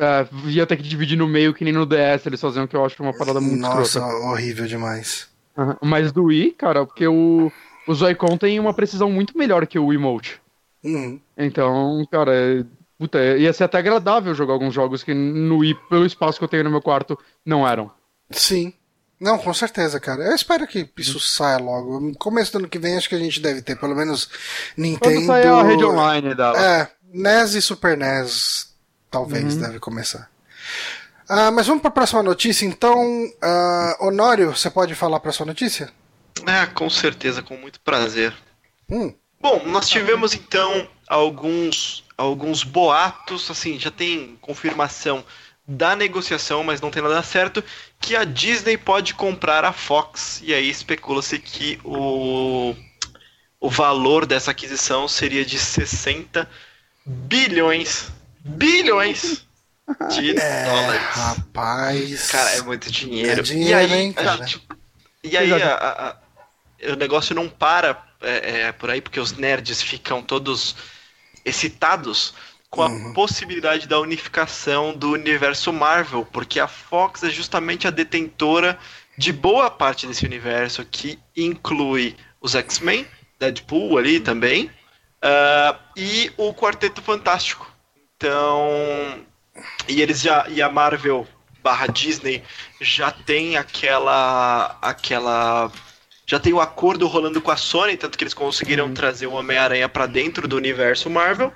é, ia ter que dividir no meio que nem no DS eles faziam, que eu acho uma parada muito Nossa, escrota. horrível demais. Aham. Mas do Wii, cara, porque o, o Joy-Con tem uma precisão muito melhor que o Emote. Uhum. Então, cara, é- puta, ia ser até agradável jogar alguns jogos que no Wii, pelo espaço que eu tenho no meu quarto, não eram. Sim. Não, com certeza, cara. Eu espero que isso saia logo. No começo do ano que vem, acho que a gente deve ter, pelo menos Nintendo. Quando sair a rede online dela. É, NES e Super NES talvez Uhum. deve começar. Ah, mas vamos para a próxima notícia, então. Ah, Honório, você pode falar a próxima notícia? É, com certeza, com muito prazer. Hum, Bom, nós tivemos então alguns alguns boatos, assim, já tem confirmação da negociação, mas não tem nada certo, que a Disney pode comprar a Fox. E aí especula-se que o, o valor dessa aquisição seria de 60 bilhões, bilhões de dólares. rapaz. Cara, é muito dinheiro. É dinheiro, e aí, hein, a cara? gente- e aí a- a- a- o negócio não para é, é, por aí, porque os nerds ficam todos excitados com a Uhum. possibilidade da unificação do universo Marvel, porque a Fox é justamente a detentora de boa parte desse universo, que inclui os X-Men, Deadpool ali também, ah, e o Quarteto Fantástico. Então, e eles já e a Marvel barra Disney já tem aquela aquela já tem o acordo rolando com a Sony, tanto que eles conseguiram trazer o Homem-Aranha pra dentro do universo Marvel.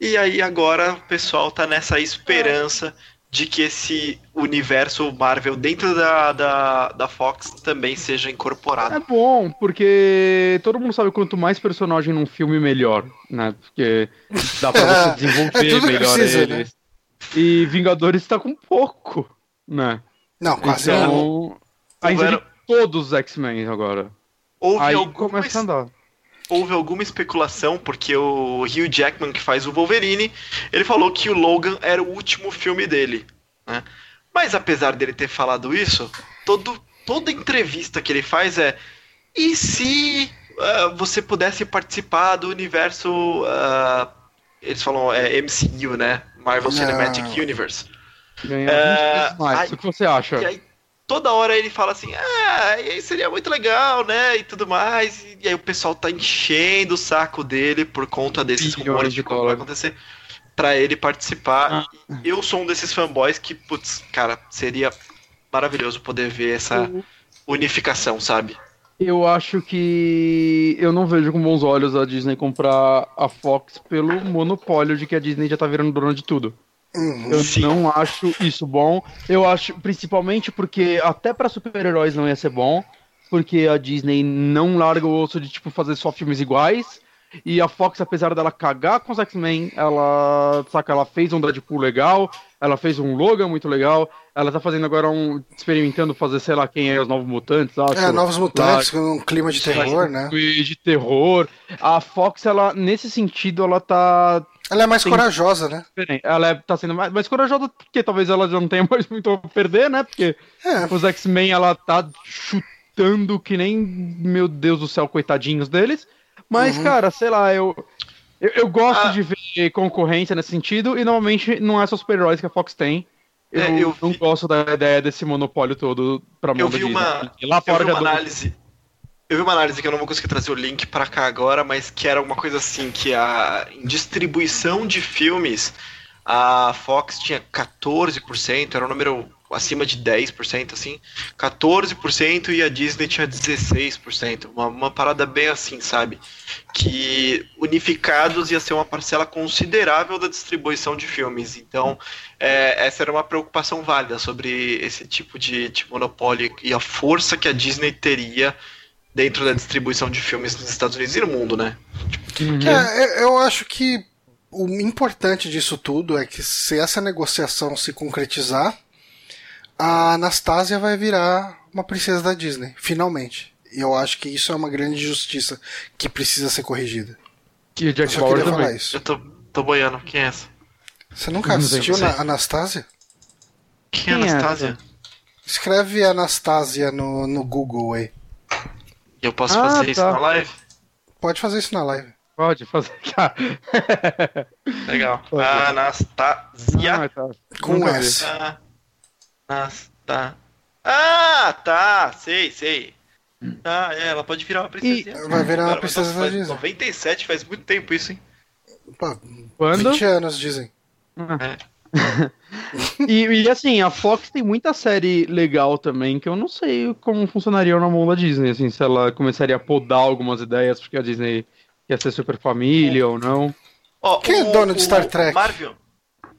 E aí agora o pessoal tá nessa esperança de que esse universo Marvel dentro da, da, da Fox também seja incorporado. É bom, porque todo mundo sabe quanto mais personagem num filme, melhor, né? Porque dá pra você (laughs) É desenvolver que melhor precisa, né? E Vingadores tá com pouco, né? Não, quase Então, não. Ainda houveram- de todos os X-Men agora. Houve Aí alguma, começa a andar. houve alguma especulação, porque o Hugh Jackman, que faz o Wolverine, ele falou que o Logan era o último filme dele. Né? Mas apesar dele ter falado isso, todo, toda entrevista que ele faz é: e se ah, você pudesse participar do universo. ah, eles falam é, MCU, né? Marvel Não. Cinematic Universe. Ganhar É, 20 vezes mais. ai- o que você acha? E aí, toda hora ele fala assim, ah, e aí seria muito legal, né? E tudo mais. E, aí o pessoal tá enchendo o saco dele por conta desses Bilhões rumores de como vai acontecer. Pra ele participar. Ah. E eu sou um desses fanboys que, putz, cara, seria maravilhoso poder ver essa Eu- unificação, sabe? Eu acho que eu não vejo com bons olhos a Disney comprar a Fox pelo monopólio de que a Disney já tá virando dona de tudo. Uhum. Eu Sim. não acho isso bom. Eu acho, principalmente porque até pra super-heróis não ia ser bom, porque a Disney não larga o osso de tipo fazer só filmes iguais. E a Fox, apesar dela cagar com os X-Men, ela, saca, ela fez um Deadpool legal, ela fez um Logan muito legal, ela tá fazendo agora um experimentando fazer, sei lá, quem é os novos mutantes, acho. É, Novos Mutantes, com um clima de terror, né? De terror. A Fox, ela, nesse sentido, ela tá Ela é mais Sim. corajosa, né? Ela é- tá sendo mais, mais corajosa porque talvez ela já não tenha (laughs) mais muito a perder, né? Porque É. os X-Men ela tá chutando que nem, meu Deus do céu, coitadinhos deles. Mas, Uhum. cara, sei lá, eu. Eu, eu gosto Ah. de ver concorrência nesse sentido, e normalmente não é só super-heróis que a Fox tem. Eu, É, eu não vi- gosto da ideia desse monopólio todo pra mão Eu vi uma- E lá Eu fora vi já uma análise. Eu vi uma análise que eu não vou conseguir trazer o link pra cá agora, mas que era alguma coisa assim, que a em distribuição de filmes, a Fox tinha 14%, era um número acima de 10%, assim, 14% e a Disney tinha 16%. Uma, uma parada bem assim, sabe? Que unificados ia ser uma parcela considerável da distribuição de filmes. Então, é, essa era uma preocupação válida sobre esse tipo de, de monopólio e a força que a Disney teria dentro da distribuição de filmes nos Estados Unidos e no mundo, né? Uhum. É, eu- eu acho que o importante disso tudo é que se essa negociação se concretizar, a Anastasia vai virar uma princesa da Disney, finalmente. E eu acho que isso é uma grande injustiça que precisa ser corrigida. E o Eu Jack Bauer também. falar isso. Eu tô, tô boiando. Quem é essa? Você nunca assistiu na Anastasia? Quem é é Anastasia? Escreve Anastasia no, no Google aí. Eu posso Ah, fazer isso tá. na live? Pode fazer isso na live. Pode fazer. (laughs) Tá. Legal. Pode. Anastasia. Ah, tá. Com Nunca vi. S. Anasta. Ah, tá. Sei, sei. Ah, é, ela pode virar uma princesinha. vai virar uma Cara, princesa da faz Disney. 97 faz muito tempo isso, hein? Quando? 20 anos, dizem. (laughs) E, e, assim, a Fox tem muita série legal também, que eu não sei como funcionaria na mão da Disney, assim, se ela começaria a podar algumas ideias, porque a Disney quer ser super família ou não. Ó, Quem é dono de Star Trek? Marvel.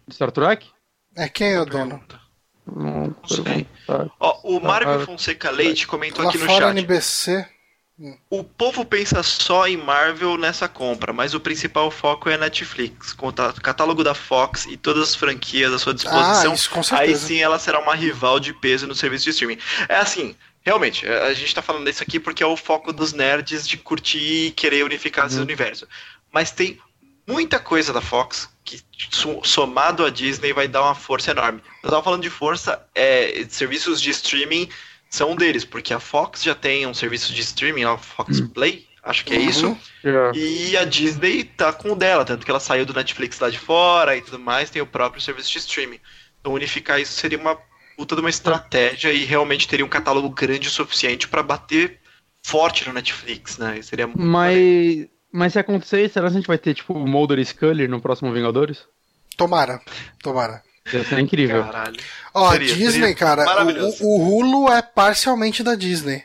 Star Trek? É quem é o dono? Pergunta. Não, sei. Ó, o Marvel Ah, Fonseca Leite comentou Lá aqui no fora chat. NBC. O povo pensa só em Marvel nessa compra, mas o principal foco é a Netflix, com o catálogo da Fox e todas as franquias à sua Ah, disposição. isso com Aí certeza. sim ela será uma rival de peso no serviço de streaming. É assim, realmente, a a gente tá falando disso aqui porque é o foco dos nerds de curtir e querer unificar esse Uhum. universo. Mas tem muita coisa da Fox que, so- somado à Disney, vai dar uma força enorme. Eu tava falando de força, é, serviços de streaming são um deles, porque a Fox já tem um serviço de streaming, ó, Fox Play, acho que é Uhum. isso. Já. E a Disney tá com o dela, tanto que ela saiu do Netflix lá de fora e tudo mais, tem o próprio serviço de streaming. Então unificar isso seria uma puta de uma estratégia e realmente teria um catálogo grande o suficiente pra bater forte no Netflix, né? Seria. Mas, mas se acontecer, será que a gente vai ter, tipo, Mulder e Scully no próximo Vingadores? Tomara, tomara. Ia ser incrível. Caralho. Ó, a Seria, Disney, seria cara, o, o Hulu é parcialmente da Disney.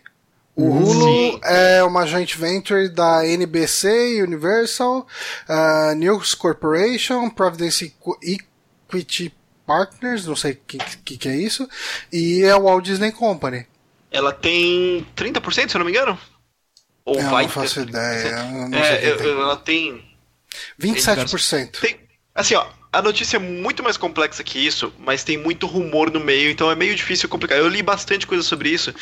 O Hulu Sim. é uma joint venture da NBC, Universal, uh, News Corporation, Providence Equ- Equity Partners, não sei o que, que, que é isso, e é o Walt Disney Company. Ela tem 30%, se eu não me engano? Ou Eu vai não faço ter 30%? ideia, eu não É, eu- tem. ela tem 27%. Tem, assim, ó, a notícia é muito mais complexa que isso, mas tem muito rumor no meio, então é meio difícil complicar. Eu li bastante coisa sobre isso,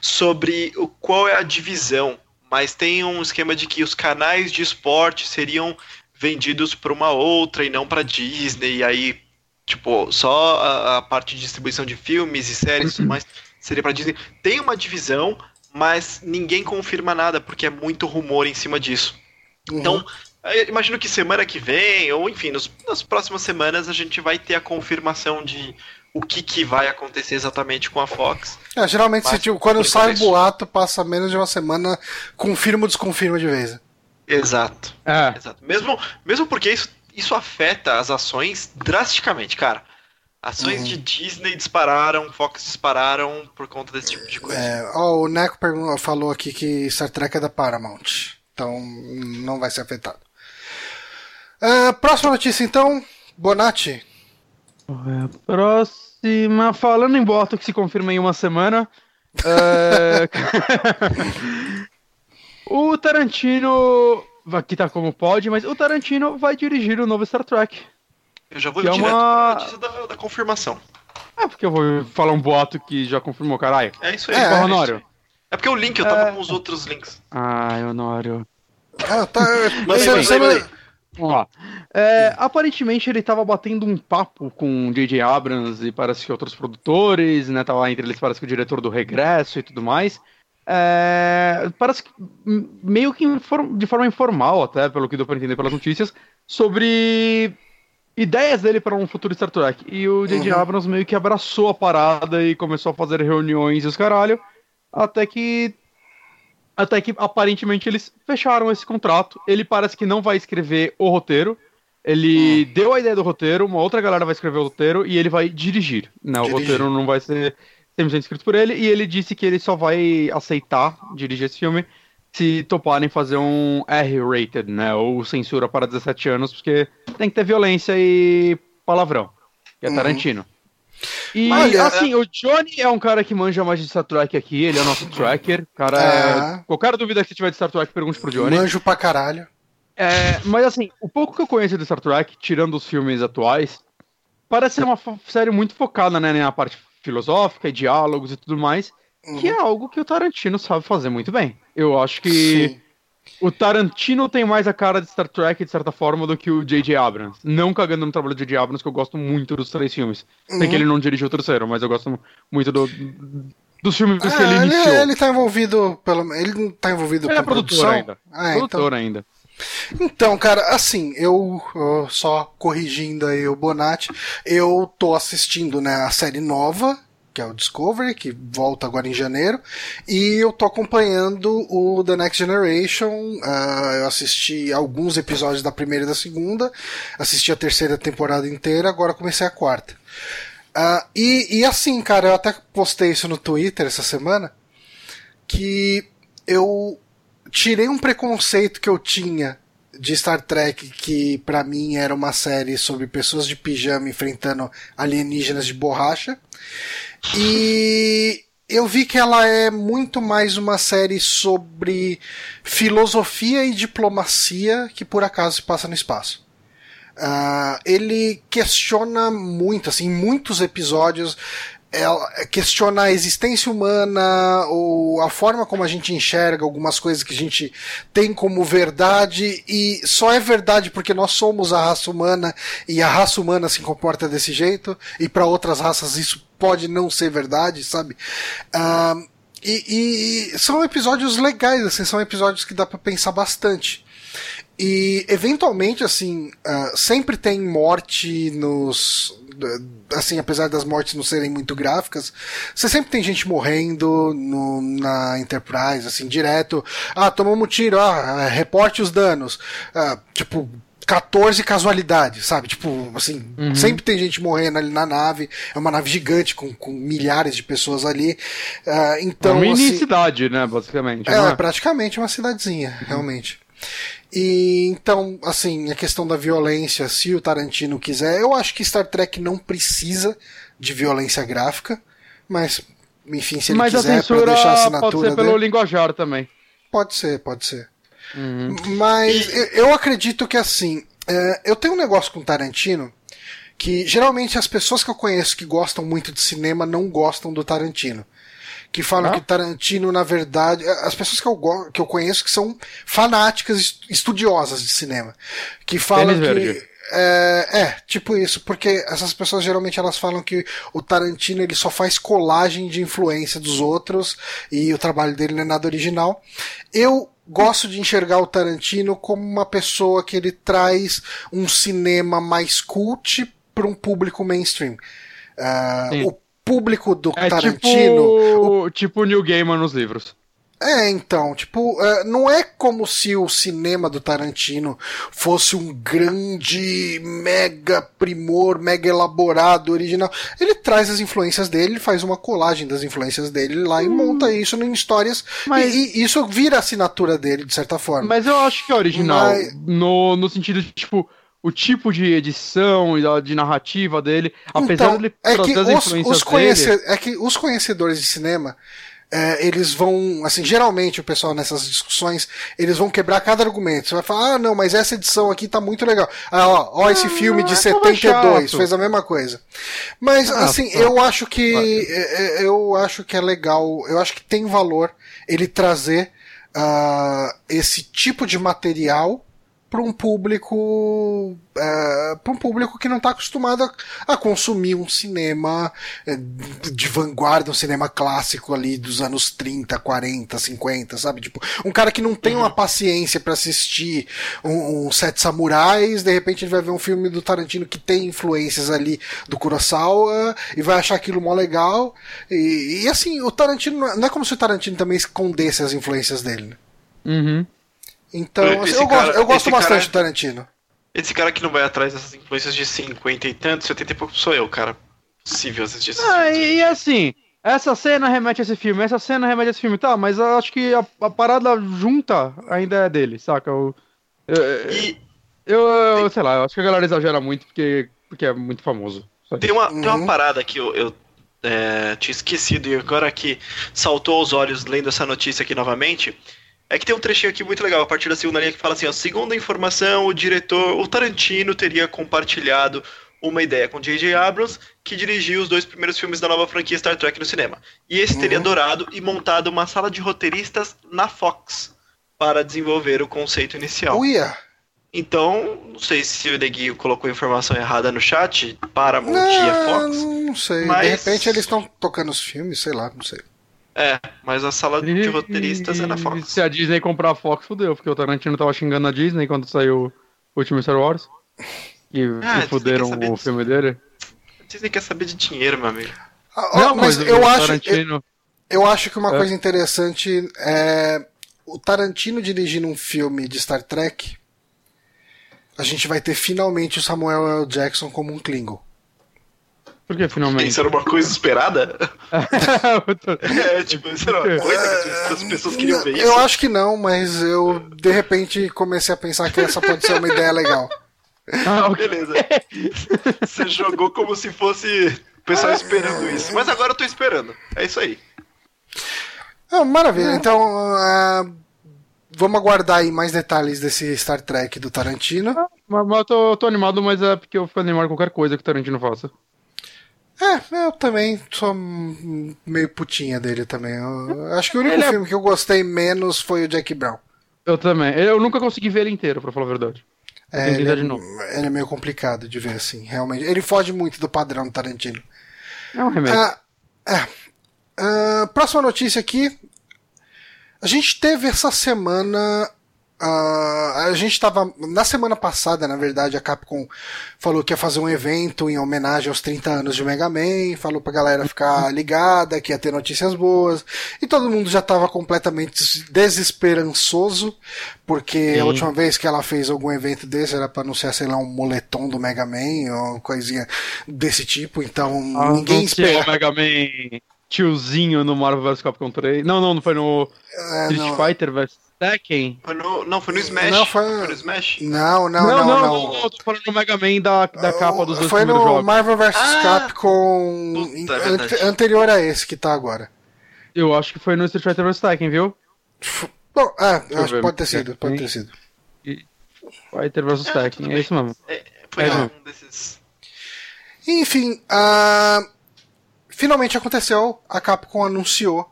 sobre o qual é a divisão, mas tem um esquema de que os canais de esporte seriam vendidos para uma outra e não para Disney, e aí, tipo, só a, a parte de distribuição de filmes e séries e tudo (clears throat) mais seria para Disney. Tem uma divisão, mas ninguém confirma nada, porque é muito rumor em cima disso. Uhum. Então, eu imagino que semana que vem, ou enfim, nos- nas próximas semanas, a gente vai ter a confirmação de o que, que vai acontecer exatamente com a Fox. É, geralmente, Mas, se, tipo, quando sai o boato, passa menos de uma semana, confirma ou desconfirma de vez. Exato, É. exato. Mesmo, mesmo porque isso, isso afeta as ações drasticamente, cara. Ações Uhum. de Disney dispararam, Fox dispararam por conta desse tipo de coisa. É, ó, o Neco falou aqui que Star Trek é da Paramount. Então não vai ser afetado. Ah, próxima notícia então. Bonatti. É, próxima. Falando em boato que se confirma em uma semana. é... (laughs) o Tarantino. Aqui tá como pode, mas o Tarantino vai dirigir o novo Star Trek. Eu já vou Que é direto uma- pra notícia da, da confirmação. É porque eu vou falar um boato que já confirmou, caralho. É isso aí. É, é, Porra, Honório. É porque o link, eu tava É. com os outros links. Ai, Honório. Ah, tá. (laughs) Mas você- aí, você mas aí. Vamos lá. É, aparentemente ele tava batendo um papo com o J.J. Abrams e parece que outros produtores, né? Tava entre eles, parece que o diretor do Regresso e tudo mais. É, parece que meio que de forma informal, até, pelo que deu pra entender pelas notícias, sobre ideias dele para um futuro Star Trek. E o J.J. Uhum. Abrams meio que abraçou a parada e começou a fazer reuniões e os caralho, até que até que aparentemente eles fecharam esse contrato. Ele parece que não vai escrever o roteiro. Ele deu a ideia do roteiro, uma outra galera vai escrever o roteiro e ele vai dirigir. Né? O Dirigir. roteiro não vai ser 100% escrito por ele. E ele disse que ele só vai aceitar dirigir esse filme se toparem fazer um R-rated, né? Ou censura para 17 anos, porque tem que ter violência e palavrão. Que é Uhum. Tarantino. E Olha, assim, o Johnny é um cara que manja mais de Star Trek aqui, ele é o nosso tracker. Cara, É. é... qualquer dúvida que você tiver de Star Trek, pergunte pro Johnny. Manjo pra caralho. É, mas assim, o pouco que eu conheço de Star Trek, tirando os filmes atuais, parece ser uma série muito focada né, na parte filosófica e diálogos e tudo mais, que é algo que o Tarantino sabe fazer muito bem. Eu acho que Sim. O Tarantino tem mais a cara de Star Trek, de certa forma, do que o J.J. Abrams. Não cagando no trabalho do J.J. Abrams, que eu gosto muito dos três filmes. Sei Uhum. que ele não dirigiu o terceiro, mas eu gosto muito do, dos filmes que ele ele, iniciou. ele tá envolvido pelo ele tá envolvido Ele com é produtor produção? ainda. Ah, então, produtor ainda. então, cara, assim, eu, eu só corrigindo aí o Bonatti, eu tô assistindo, né, a série nova, que é o Discovery, que volta agora em janeiro, e eu tô acompanhando o The Next Generation, ah, eu assisti alguns episódios da primeira e da segunda, assisti a terceira temporada inteira, agora comecei a quarta. Ah, e, e assim, cara, eu até postei isso no Twitter essa semana, que eu tirei um preconceito que eu tinha de Star Trek, que pra mim era uma série sobre pessoas de pijama enfrentando alienígenas de borracha. E eu vi que ela é muito mais uma série sobre filosofia e diplomacia que por acaso se passa no espaço. Ah, ele questiona muito, assim, muitos episódios, ela questiona a existência humana ou a forma como a gente enxerga algumas coisas que a gente tem como verdade e só é verdade porque nós somos a raça humana e a raça humana se comporta desse jeito e para outras raças isso pode não ser verdade, sabe? Ah, e, e são episódios legais, assim, são episódios que dá para pensar bastante. E eventualmente, assim, ah, sempre tem morte nos. Assim, apesar das mortes não serem muito gráficas, você sempre tem gente morrendo no, na Enterprise, assim, direto. Ah, tomamos um tiro, ah, reporte os danos. Ah, tipo, 14 casualidades, sabe? Tipo, assim, sempre tem gente morrendo ali na nave. É uma nave gigante com, com milhares de pessoas ali. Ah, então, uma assim, cidade, né, basicamente. é, não é praticamente uma cidadezinha, realmente. E então, assim, a questão da violência, se o Tarantino quiser, eu acho que Star Trek não precisa de violência gráfica, mas enfim, se ele Mas a quiser pra deixar a pode assinatura ser pelo dele, linguajar também. pode ser, pode ser. Uhum. Mas eu, eu acredito que assim, é, eu tenho um negócio com o Tarantino que geralmente as pessoas que eu conheço que gostam muito de cinema não gostam do Tarantino. Que falam Ah? que Tarantino, na verdade, as pessoas que eu, que eu conheço que são fanáticas, est- estudiosas de cinema, que falam Tênis que é, é, tipo isso, porque essas pessoas geralmente elas falam que o Tarantino ele só faz colagem de influência dos outros e o trabalho dele não é nada original. Eu gosto de enxergar o Tarantino como uma pessoa que ele traz um cinema mais cult para um público mainstream. Sim. o público do É Tarantino, o tipo, tipo New Gaiman nos livros. É, então, tipo, é, não é como se o cinema do Tarantino fosse um grande, mega primor, mega elaborado, original. Ele traz as influências dele, ele faz uma colagem das influências dele lá e monta isso em histórias. Hum. Mas- E, e isso vira a assinatura dele, de certa forma. Mas eu acho que é original. Mas- No, no sentido de, tipo, o tipo de edição e de narrativa dele, apesar então, dele é que os, os conhece- dele. é que os conhecedores de cinema é, eles vão, assim, geralmente o pessoal nessas discussões, eles vão quebrar cada argumento. Você vai falar, ah, não, mas essa edição aqui tá muito legal. Ah, ó, ó esse filme de é como 72 chato. fez a mesma coisa. Mas, Ah, assim, tá. eu acho que, é, é, eu acho que é legal, eu acho que tem valor ele trazer ah, esse tipo de material para um público para um público que não está acostumado a, a consumir um cinema eh, de vanguarda, um cinema clássico ali dos anos 30, 40, 50, sabe? Tipo, um cara que não tem uma paciência para assistir um, um Sete Samurais, de repente ele vai ver um filme do Tarantino que tem influências ali do Kurosawa e vai achar aquilo mó legal. E, e, assim, o Tarantino não é- não é como se o Tarantino também escondesse as influências dele. né? Uhum. Então, Esse assim, eu, cara- gosto, eu gosto esse bastante cara- do Tarantino. Esse cara que não vai atrás dessas influências de 50 e tanto, 70 e pouco sou eu, cara. Possível assistir esses Ah, filmes. e, assim, essa cena remete a esse filme, essa cena remete a esse filme, tá, mas eu acho que a, a parada junta ainda é dele, saca? Eu, eu, E eu, eu- sei lá, eu acho que a galera exagera muito porque, porque é muito famoso. Tem uma, tem Uhum. uma parada que eu, eu, é, tinha esquecido e agora que saltou aos olhos lendo essa notícia aqui novamente. É que tem um trechinho aqui muito legal, a partir da segunda linha, que fala assim: ó, segundo a informação, o diretor, o Tarantino, teria compartilhado uma ideia com J.J. Abrams, que dirigiu os dois primeiros filmes da nova franquia Star Trek no cinema. E esse teria Uhum. adorado e montado uma sala de roteiristas na Fox para desenvolver o conceito inicial. Uia! Então, não sei se o Neguinho colocou informação errada no chat, Paramount e a Fox. não sei. mas- De repente eles estão tocando os filmes, sei lá, não sei. É, mas a sala de roteiristas é na E Fox. Se a Disney comprar a Fox, fudeu, porque o Tarantino tava xingando a Disney quando saiu o último Star Wars. E, Ah, e fuderam o disso. filme dele. A Disney quer saber de dinheiro, meu amigo. Ah, ó, mas o eu acho, eu, Tarantino. eu acho que uma É. coisa interessante é o Tarantino dirigindo um filme de Star Trek. A gente vai ter finalmente o Samuel L. Jackson como um Klingon. Por que finalmente? Isso era uma coisa esperada? (laughs) É, tipo, isso era uma coisa que as pessoas queriam ver isso. Eu acho que não, mas eu de repente comecei a pensar que essa pode ser uma ideia legal. Ah, ok. Beleza. Você jogou como se fosse o pessoal esperando isso. Mas agora eu tô esperando. É isso aí. Ah, maravilha. Então, ah, vamos aguardar aí mais detalhes desse Star Trek do Tarantino. Mas, mas eu tô, eu tô animado, mas é porque eu fico animado com qualquer coisa que o Tarantino faça. É, eu também sou meio putinha dele também. Eu acho que o único Ele é- filme que eu gostei menos foi o Jack Brown. Eu também. Eu nunca consegui ver ele inteiro, pra falar a verdade. É, ele, é, ele é meio complicado de ver, assim, realmente. Ele foge muito do padrão do Tarantino. É um remédio. Ah, é. Ah, próxima notícia aqui. A gente teve essa semana. Ah, a gente estava. Na semana passada, na verdade, a Capcom falou que ia fazer um evento em homenagem aos 30 anos de Mega Man. Falou pra galera ficar ligada, que ia ter notícias boas. E todo mundo já estava completamente desesperançoso. Porque a Sim. última vez que ela fez algum evento desse era pra anunciar, sei lá, um moletom do Mega Man ou coisinha desse tipo. Então Ah, ninguém não tinha espera. o Mega Man tiozinho no Marvel vs Capcom 3. Não, não, não foi no É, Street não. Fighter vs Tekken. Foi no, não, foi no Smash. Não, foi- no Smash. Não, não, não, não, não, não. Eu tô falando no Mega Man da, da capa dos dois Foi primeiros no jogos. Marvel vs Ah! Capcom Puta, é anterior a esse que tá agora. Eu acho que foi no Street Fighter vs Tekken, viu? F- Bom, é, eu acho que ver, pode ter sido, pode ter sido. Fighter vs Ah, Tekken, é isso mesmo. É, foi É, um não. desses. Enfim, ah, finalmente aconteceu. A Capcom anunciou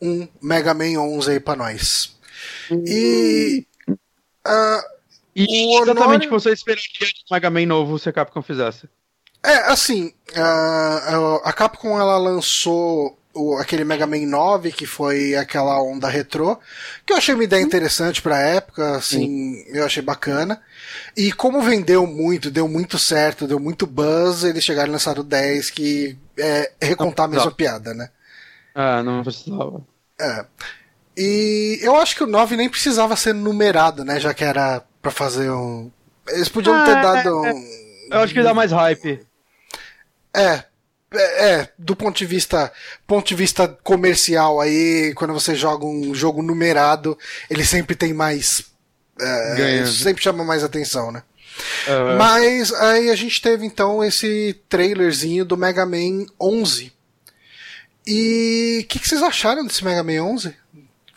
um Mega Man 11 aí pra nós. E. ah, E O exatamente o que você esperaria de um Mega Man novo se a Capcom fizesse. É, assim, a, a Capcom ela lançou o- aquele Mega Man 9, que foi aquela onda retrô, que eu achei uma ideia interessante pra época, assim, eu achei bacana. E como vendeu muito, deu muito certo, deu muito buzz, eles chegaram e lançaram o 10, que é recontar a mesma piada, né? Ah, não precisava. É. E eu acho que o 9 nem precisava ser numerado, né? Já que era pra fazer um. Eles podiam Ah, ter é, dado é. um. Eu acho que dá mais hype. É, é, é, do ponto de vista ponto de vista comercial aí, quando você joga um jogo numerado, ele sempre tem mais é, sempre chama mais atenção, né? Mas aí a gente teve então esse trailerzinho do Mega Man 11. E o que, que vocês acharam desse Mega Man 11?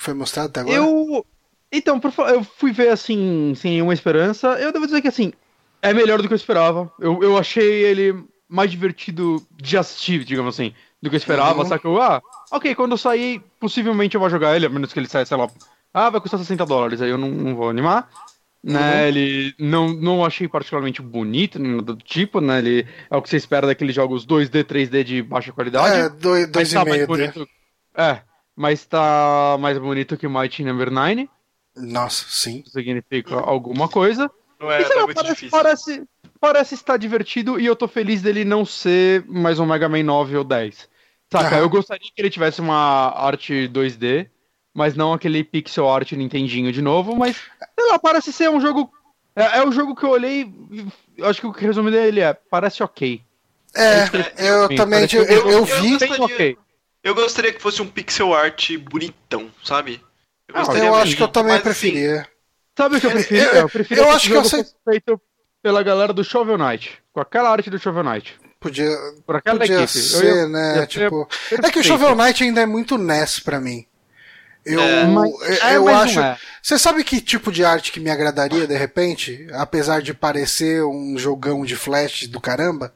Que foi mostrado até agora? Eu. Então, por eu fui ver assim, sem uma esperança. Eu devo dizer que assim, é melhor do que eu esperava. Eu, eu achei ele mais divertido de assistir, digamos assim, do que eu esperava. Uhum. Sacou? Ah, ok, quando eu sair, possivelmente eu vou jogar ele, a menos que ele saia, sei lá. Ah, vai custar 60 dólares, aí eu não, não vou animar. Né, Uhum. ele não, não achei particularmente bonito, nem nada do tipo, né? Ele é o que você espera daqueles jogos 2D, 3D de baixa qualidade. É, dois, dois Mas e tá mais meio. bonito. É, mas tá mais bonito que Mighty Number 9. Nossa, sim. Significa alguma coisa. Não é, e sei não é lá, muito parece, difícil. parece, parece estar divertido e eu tô feliz dele não ser mais um Mega Man 9 ou 10. Saca? Aham. Eu gostaria que ele tivesse uma arte 2D, mas não aquele pixel art Nintendinho de novo, mas sei lá, parece ser um jogo. É, é o jogo que eu olhei. e eu Acho que o que resumo dele é: parece ok. É, eu também. parece Eu, um eu, jogo eu eu vi. gostaria- Bem ok. Eu gostaria que fosse um pixel art bonitão, sabe? Eu, Ah, Eu acho que eu também mas, assim, preferia. Sabe o que eu Eu- prefiro? eu- Eu, prefiro eu que acho que eu sei- feito pela galera do Shovel Knight. Com aquela arte do Shovel Knight. Podia, Por aquela podia equipe. Ser, ia- né? ia tipo. É que o. Shovel Knight ainda é muito NES pra mim. Eu, É, Mas- é, eu acho. é. Você sabe que tipo de arte que me agradaria de repente? Apesar de parecer um jogão de flash do caramba?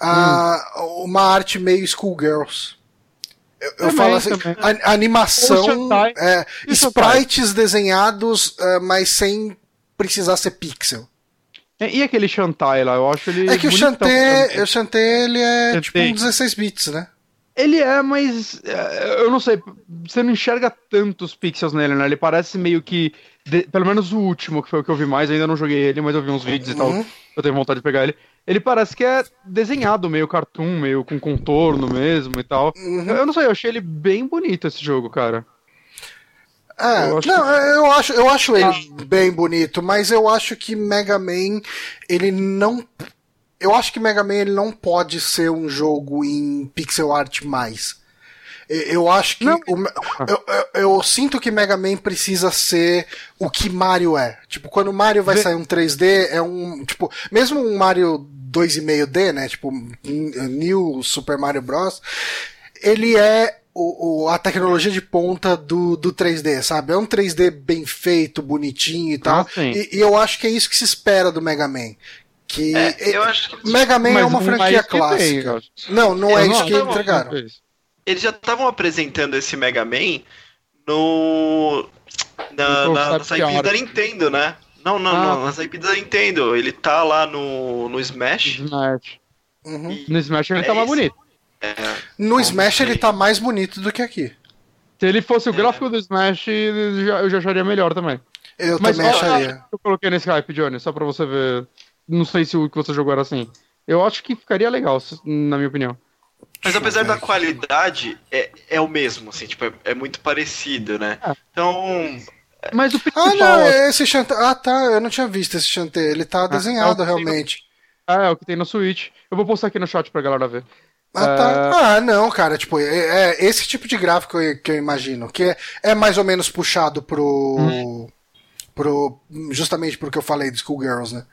Ah, Uma arte meio Schoolgirls. Eu, eu Também, falo assim, também. a- animação, Shantai. é, Shantai? sprites desenhados, é, mas sem precisar ser pixel. É, E aquele Shantai lá, eu acho ele. É que o Shantae, também. o Shantae ele é Shantae. tipo um 16 bits, né? Ele é, mas é, eu não sei, você não enxerga tantos pixels nele, né? Ele parece meio que. de- pelo menos o último, que foi o que eu vi mais, ainda não joguei ele, mas eu vi uns vídeos e tal. Uhum. Eu tenho vontade de pegar ele. Ele parece que é desenhado, meio cartoon, meio com contorno mesmo e tal. Uhum. Eu, eu não sei, eu achei ele bem bonito esse jogo, cara. É, Eu acho não, eu acho, eu acho ele Ah. bem bonito, mas eu acho que Mega Man, ele não. Eu acho que Mega Man ele não pode ser um jogo em pixel art mais. Eu acho que. Não. o eu, eu- eu sinto que Mega Man precisa ser o que Mario é. Tipo, quando o Mario vai sair um 3D, é um. Tipo, mesmo um Mario 2,5D, né? Tipo, New Super Mario Bros. Ele é o, o- a tecnologia de ponta do, do 3D, sabe? É um 3D bem feito, bonitinho e tal. Ah, sim. e, e eu acho que é isso que se espera do Mega Man. Que É, eu acho que Mega Man é Mas uma é franquia que tem, clássica. acho. não, não Eu é não isso que que entregaram. Não. Eles já estavam apresentando esse Mega Man no. Na, na, nas IPs da Nintendo, né? Não, não, Ah. não, nas IPs da Nintendo. Ele tá lá no, no Smash. Smash. Uhum. e- No Smash ele É tá mais isso. bonito. é, No Smash ele tá mais bonito do que aqui. Se ele fosse o É. gráfico do Smash, eu já, acharia melhor também. Eu Mas também acharia. eu coloquei nesse hype, Johnny, só pra você ver. Não sei se o que você jogou era assim. Eu acho que ficaria legal, na minha opinião. Mas apesar da qualidade, é, é o mesmo, assim, tipo, é, é muito parecido, né? É. Então, Mas o Ah, principal. não, esse Shantae. Ah, tá, eu não tinha visto esse Shantae. Ele tá desenhado é o que tem no- realmente. É, é o que tem no Switch. Eu vou postar aqui no chat pra galera ver. Ah, É. tá. Ah, não, cara, tipo, é, é esse tipo de gráfico que eu, imagino, que é, é mais ou menos puxado pro. Uhum. pro justamente pro que eu falei do Schoolgirls, né?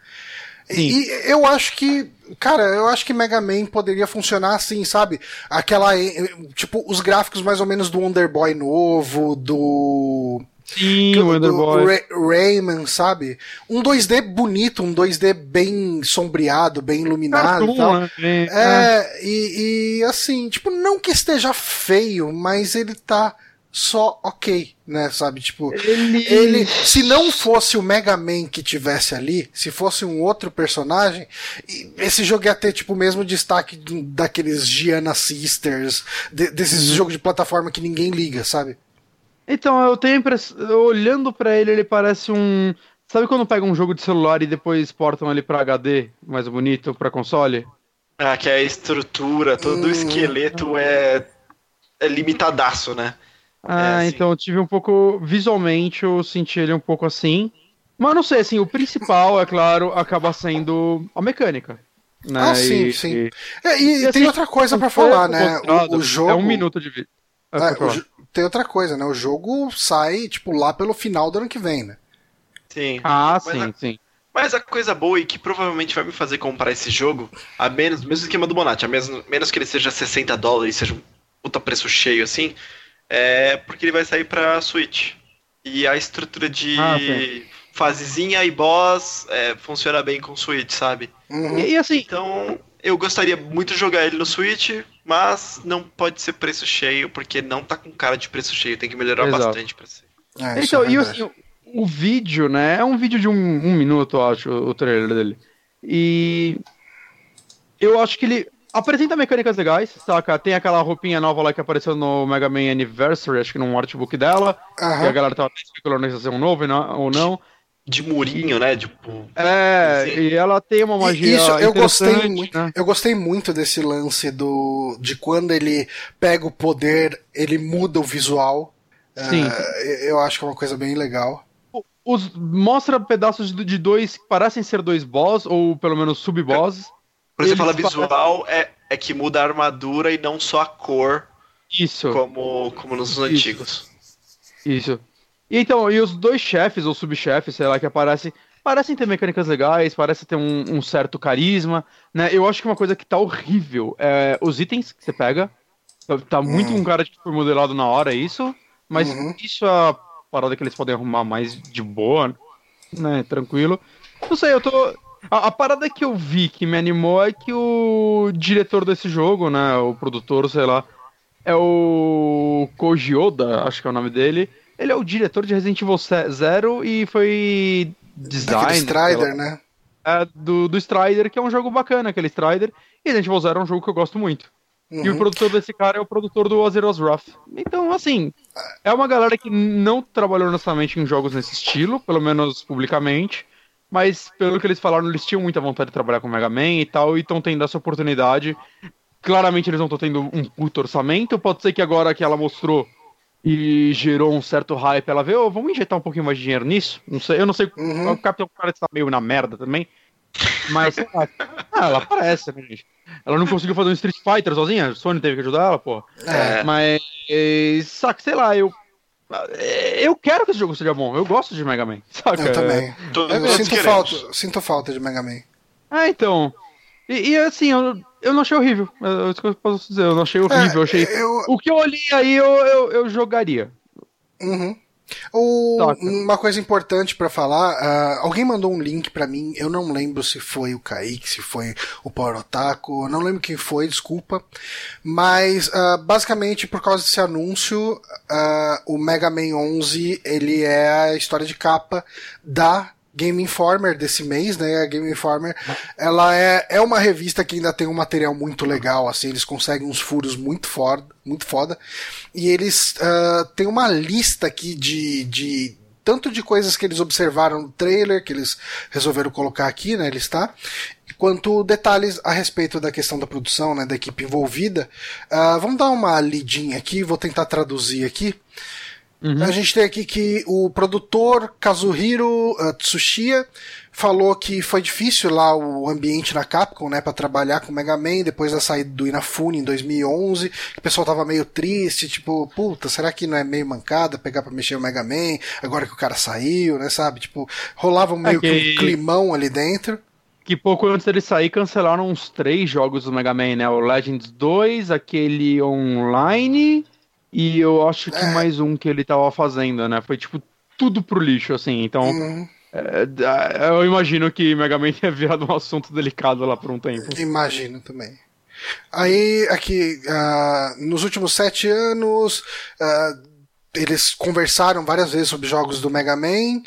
E, Sim. e eu acho que, cara, eu acho que Mega Man poderia funcionar assim, sabe? Aquela, eh, tipo, os gráficos mais ou menos do Wonder Boy novo, do Sim, do- Wonder Boy. Ray- Rayman, sabe? Um 2D bonito, um 2D bem sombreado, bem iluminado e Cartoon, tal. né? É, É, e, e assim, tipo, não que esteja feio, mas ele tá só ok, né, sabe? Tipo, Ele... ele, se não fosse o Mega Man que tivesse ali, se fosse um outro personagem, esse jogo ia ter, tipo, o mesmo destaque daqueles Giana Sisters, de- desses Uhum. jogos de plataforma que ninguém liga, sabe? Então, eu tenho a impressão. Olhando pra ele, ele parece um. Sabe quando pega um jogo de celular e depois portam ele pra HD, mais bonito, pra console? ah, que a estrutura, todo Hum. o esqueleto é, é limitadaço, né? Ah, assim. então eu tive um pouco. Visualmente, eu senti ele um pouco assim. Mas não sei, assim, o principal, é claro, acaba sendo a mecânica. Né? Ah, sim, E- sim. e- É, e, E, tem assim, outra coisa foi falar, né? mostrado, O, o jogo. É um minuto de vídeo. É, Ah, o falar. jo- tem outra coisa, né? O jogo sai, tipo, lá pelo final do ano que vem, né? Sim. Ah, Mas sim, a- sim. Mas a coisa boa e que provavelmente vai me fazer comprar esse jogo, a menos, mesmo esquema do Bonatti, a menos, menos que ele seja 60 dólares, seja um puta preço cheio assim, é porque ele vai sair pra Switch. E a estrutura de Ah, fasezinha e boss é, funciona bem com Switch, sabe? Uhum. E, e assim, Então, eu gostaria muito de jogar ele no Switch, mas não pode ser preço cheio, porque não tá com cara de preço cheio, tem que melhorar Exato. bastante pra ser. Isso Então, é e assim, o, o vídeo, né? É um vídeo de um, um minuto, eu acho, o trailer dele. E eu acho que ele apresenta mecânicas legais, saca? Tem aquela roupinha nova lá que apareceu no Mega Man Anniversary, acho que num artbook dela. E a Aham. galera tava especulando se ia ser um novo ou não. De murinho, né? Tipo, É, Sim. e ela tem uma magia. Isso, eu gostei interessante, muito. né? Eu gostei muito desse lance do de quando ele pega o poder, ele muda o visual. Sim. É, eu acho que é uma coisa bem legal. Os, mostra pedaços de, de dois que parecem ser dois boss, ou pelo menos sub-bosses. Quando você fala visual, é, é que muda a armadura e não só a cor, Isso. como, como nos antigos. Isso. E então, e os dois chefes, ou subchefes, sei lá, que aparecem, parecem ter mecânicas legais, parecem ter um, um certo carisma, né? Eu acho que uma coisa que tá horrível é os itens que você pega. Tá- muito um cara que foi modelado na hora, isso. Mas Uhum. isso é a parada que eles podem arrumar mais de boa, né? Tranquilo. Não sei, eu tô. A, a parada que eu vi que me animou é que o diretor desse jogo, né? O produtor, sei lá, é o Koji Oda, acho que é o nome dele. Ele é o diretor de Resident Evil Zero e foi design Aquele Strider, né? é, do, do Strider, que é um jogo bacana, aquele Strider. E Resident Evil Zero é um jogo que eu gosto muito. E o Uhum. produtor desse cara é o produtor do Azeroth Wrath. Então, assim, é uma galera que não trabalhou honestamente em jogos nesse estilo, pelo menos publicamente. Mas, pelo que eles falaram, eles tinham muita vontade de trabalhar com Mega Man e tal, e estão tendo essa oportunidade. Claramente eles não estão tendo um puto orçamento. Pode ser que agora que ela mostrou e gerou um certo hype, ela vê, ô, vamos injetar um pouquinho mais de dinheiro nisso? Não sei, eu não sei. Uhum. O Capitão Planet tá meio na merda também. Mas. (laughs) Ah, ela aparece, né, gente? Ela não conseguiu fazer um Street Fighter sozinha, a Sony teve que ajudar ela, pô. É. Mas, saca, sei lá, eu. Eu quero que esse jogo seja bom, eu gosto de Mega Man, (laughs) saca? Eu também. Todos Eu sinto queremos. falta, sinto falta de Mega Man. Ah, então. E, e, assim, eu, eu não achei horrível. É isso que eu posso dizer, eu não achei horrível. eu achei. eu- O que eu olhei aí, eu, eu, eu jogaria. Uhum. O- uma coisa importante pra falar, ah, alguém mandou um link pra mim, eu não lembro se foi o Kaique, se foi o Power Otaku, não lembro quem foi, desculpa. Mas ah, basicamente por causa desse anúncio, ah, o Mega Man 11 ele é a história de capa da Game Informer desse mês, né? A Game Informer, ela é, é uma revista que ainda tem um material muito legal, assim, eles conseguem uns furos muito foda, muito foda. E eles ah, têm uma lista aqui de, de tanto de coisas que eles observaram no trailer, que eles resolveram colocar aqui, né, listar, quanto detalhes a respeito da questão da produção, né, da equipe envolvida. Ah, vamos dar uma lidinha aqui, vou tentar traduzir aqui. A gente tem aqui que o produtor Kazuhiro uh, Tsuchiya falou que foi difícil lá o ambiente na Capcom, né, para trabalhar com Mega Man depois da saída do Inafune em 2011, que o pessoal tava meio triste, tipo, puta, será que não é meio mancada pegar para mexer o Mega Man agora que o cara saiu, né, sabe? Tipo, rolava meio que que- um climão ali dentro. Que pouco antes dele sair, cancelaram uns três jogos do Mega Man, né? O Legends 2, aquele online, e eu acho que mais um que ele tava fazendo, né? Foi tipo tudo pro lixo, assim. Então, Hum, é, é, eu imagino que Mega Man (laughs) tenha virado um assunto delicado lá por um tempo. Imagino também. Aí, aqui, ah, nos últimos sete anos, ah, eles conversaram várias vezes sobre jogos do Mega Man,